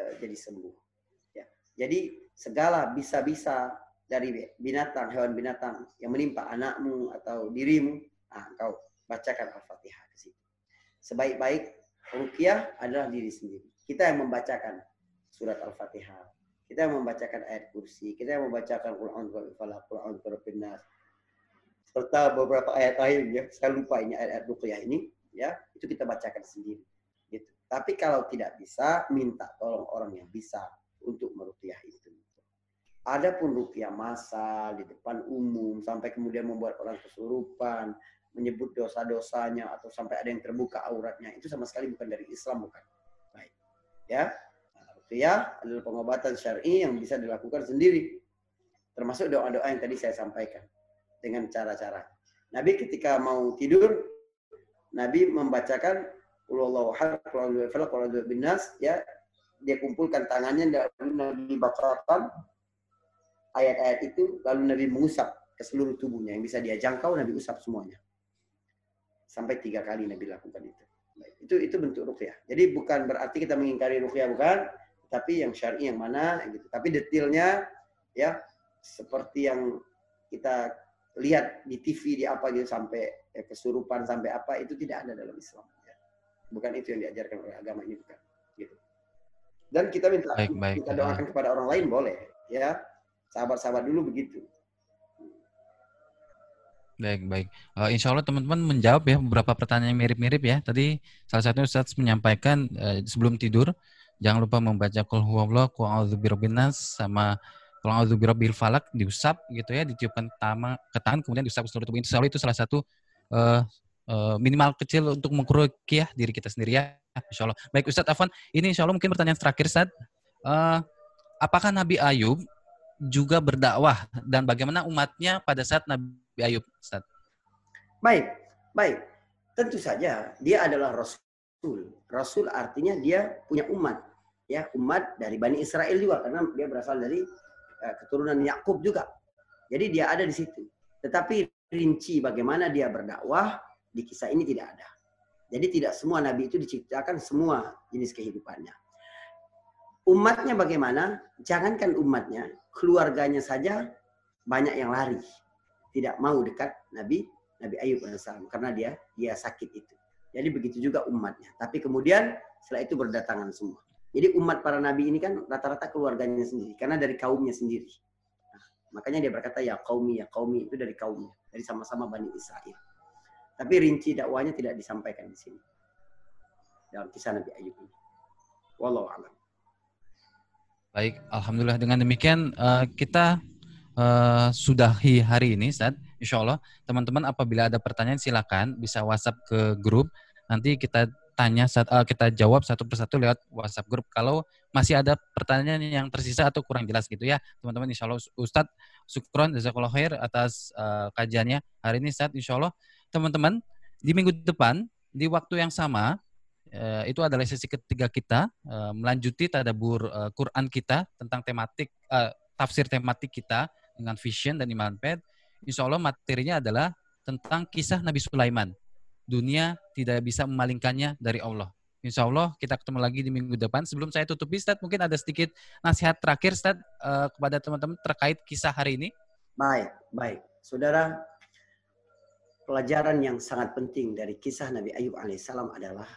S1: uh, jadi sembuh. Jadi segala bisa-bisa dari binatang, hewan binatang yang menimpa anakmu atau dirimu, ah, kau bacakan Al-Fatihah. Sebaik-baik rukyah adalah diri sendiri. Kita yang membacakan surat Al-Fatihah. Kita yang membacakan ayat kursi. Kita yang membacakan Quran Falaq, Quran Nas. Serta beberapa ayat lain ya. Saya lupa ini ayat-ayat rukyah ini. ya Itu kita bacakan sendiri. Gitu. Tapi kalau tidak bisa, minta tolong orang yang bisa untuk merupiah itu. Adapun rukyah masal di depan umum sampai kemudian membuat orang kesurupan, menyebut dosa-dosanya atau sampai ada yang terbuka auratnya itu sama sekali bukan dari Islam bukan. Baik. Ya. Nah, rukyah adalah pengobatan syar'i yang bisa dilakukan sendiri. Termasuk doa-doa yang tadi saya sampaikan dengan cara-cara. Nabi ketika mau tidur Nabi membacakan ahad, Qul binas ya dia kumpulkan tangannya lalu Nabi bacakan ayat-ayat itu lalu Nabi mengusap ke seluruh tubuhnya yang bisa dia jangkau Nabi usap semuanya sampai tiga kali Nabi lakukan itu itu itu bentuk rukyah jadi bukan berarti kita mengingkari rukyah bukan tapi yang syar'i yang mana gitu tapi detailnya ya seperti yang kita lihat di TV di apa gitu sampai ya, kesurupan sampai apa itu tidak ada dalam Islam. Ya. Bukan itu yang diajarkan oleh agama ini bukan. Gitu. Dan kita minta baik, baik. kita doakan kepada orang lain boleh, ya. Sahabat-sahabat dulu begitu.
S2: Baik, baik. Uh, insya Allah teman-teman menjawab ya beberapa pertanyaan mirip-mirip ya. Tadi salah satunya Ustaz menyampaikan uh, sebelum tidur jangan lupa membaca Qul huwallahu sama kalau birabbil falak diusap gitu ya, ditiupkan tama ke tangan kemudian diusap seluruh tubuh. Insya Allah itu salah satu uh, uh, minimal kecil untuk ya diri kita sendiri ya. Insya Allah. Baik Ustadz Afwan, ini insya Allah mungkin pertanyaan terakhir Ustadz. Uh, apakah Nabi Ayub juga berdakwah dan bagaimana umatnya pada saat Nabi Ayub Ustadz?
S1: Baik, baik. Tentu saja dia adalah Rasul. Rasul artinya dia punya umat. Ya, umat dari Bani Israel juga karena dia berasal dari Eh, keturunan Yakub juga. Jadi dia ada di situ. Tetapi rinci bagaimana dia berdakwah di kisah ini tidak ada. Jadi tidak semua nabi itu diciptakan semua jenis kehidupannya. Umatnya bagaimana? Jangankan umatnya, keluarganya saja banyak yang lari. Tidak mau dekat Nabi Nabi Ayub alaihissalam karena dia dia sakit itu. Jadi begitu juga umatnya. Tapi kemudian setelah itu berdatangan semua. Jadi umat para nabi ini kan rata-rata keluarganya sendiri karena dari kaumnya sendiri. Nah, makanya dia berkata ya kaumi ya kaumi itu dari kaumnya, dari sama-sama Bani Israel. Tapi rinci dakwanya tidak disampaikan di sini. Dalam kisah Nabi Ayub ini. Wallahu a'lam.
S2: Baik, alhamdulillah dengan demikian uh, kita uh, sudahi hari ini, Ustaz. Insya Allah, teman-teman apabila ada pertanyaan silakan bisa WhatsApp ke grup. Nanti kita tanya saat uh, kita jawab satu persatu lewat WhatsApp grup. Kalau masih ada pertanyaan yang tersisa atau kurang jelas gitu ya, teman-teman insya Allah Ustadz Sukron Jazakallah Khair atas uh, kajiannya hari ini Ustadz insya Allah teman-teman di minggu depan di waktu yang sama uh, itu adalah sesi ketiga kita uh, melanjuti tadabur uh, Quran kita tentang tematik tafsir tematik kita dengan vision dan iman ped. Insya Allah materinya adalah tentang kisah Nabi Sulaiman dunia tidak bisa memalingkannya dari Allah. Insya Allah kita ketemu lagi di minggu depan. Sebelum saya tutup, Ustaz, mungkin ada sedikit nasihat terakhir, Ustaz, uh, kepada teman-teman terkait kisah hari ini.
S1: Baik, baik. Saudara, pelajaran yang sangat penting dari kisah Nabi Ayub alaihissalam adalah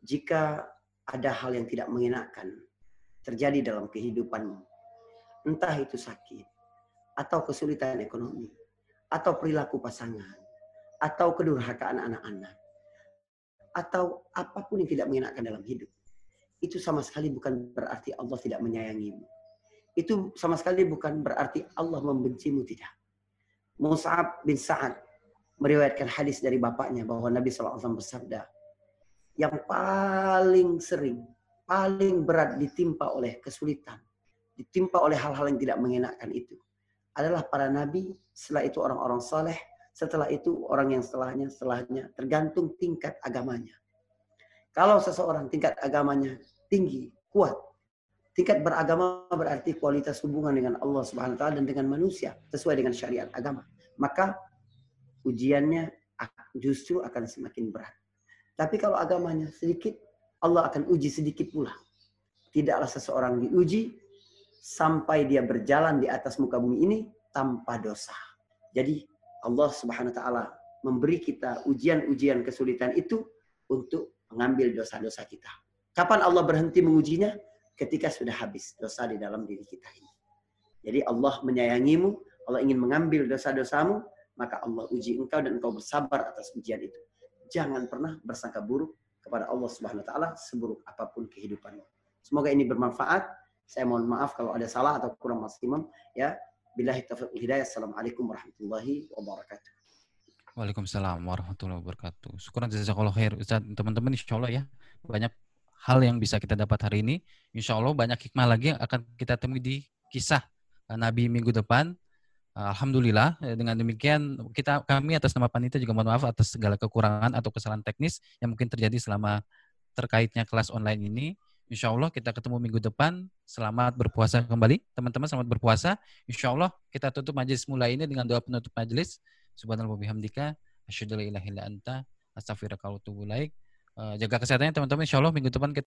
S1: jika ada hal yang tidak mengenakan terjadi dalam kehidupanmu, entah itu sakit, atau kesulitan ekonomi, atau perilaku pasangan, atau kedurhakaan anak-anak atau apa pun yang tidak mengenakan dalam hidup itu sama sekali bukan berarti Allah tidak menyayangimu. Itu sama sekali bukan berarti Allah membencimu tidak. Mus'ab bin Sa'ad meriwayatkan hadis dari bapaknya bahwa Nabi SAW bersabda yang paling sering paling berat ditimpa oleh kesulitan ditimpa oleh hal-hal yang tidak mengenakan itu adalah para nabi setelah itu orang-orang saleh setelah itu orang yang setelahnya, setelahnya tergantung tingkat agamanya. Kalau seseorang tingkat agamanya tinggi, kuat, tingkat beragama berarti kualitas hubungan dengan Allah Subhanahu wa taala dan dengan manusia sesuai dengan syariat agama. Maka ujiannya justru akan semakin berat. Tapi kalau agamanya sedikit, Allah akan uji sedikit pula. Tidaklah seseorang diuji sampai dia berjalan di atas muka bumi ini tanpa dosa. Jadi Allah Subhanahu wa taala memberi kita ujian-ujian kesulitan itu untuk mengambil dosa-dosa kita. Kapan Allah berhenti mengujinya? Ketika sudah habis dosa di dalam diri kita ini. Jadi Allah menyayangimu, Allah ingin mengambil dosa-dosamu, maka Allah uji engkau dan engkau bersabar atas ujian itu. Jangan pernah bersangka buruk kepada Allah Subhanahu wa taala seburuk apa pun kehidupanmu. Semoga ini bermanfaat Saya mohon maaf kalau ada salah atau kurang maksimum ya. Billahi taufiq hidayah. Assalamualaikum warahmatullahi wabarakatuh.
S2: Waalaikumsalam warahmatullahi wabarakatuh. Syukur jazakallah khair Ustaz. Teman-teman insya Allah ya banyak hal yang bisa kita dapat hari ini. Insya Allah banyak hikmah lagi yang akan kita temui di kisah eh, Nabi minggu depan. Alhamdulillah eh, dengan demikian kita kami atas nama panitia juga mohon maaf atas segala kekurangan atau kesalahan teknis yang mungkin terjadi selama terkaitnya kelas online ini. Insya Allah kita ketemu minggu depan. Selamat berpuasa kembali. Teman-teman selamat berpuasa. Insya Allah kita tutup majelis mulai ini dengan doa penutup majelis. Subhanallah bihamdika. Asyhadu illa anta. Astagfirullahaladzim. Eh, jaga kesehatannya teman-teman. Insya Allah minggu depan kita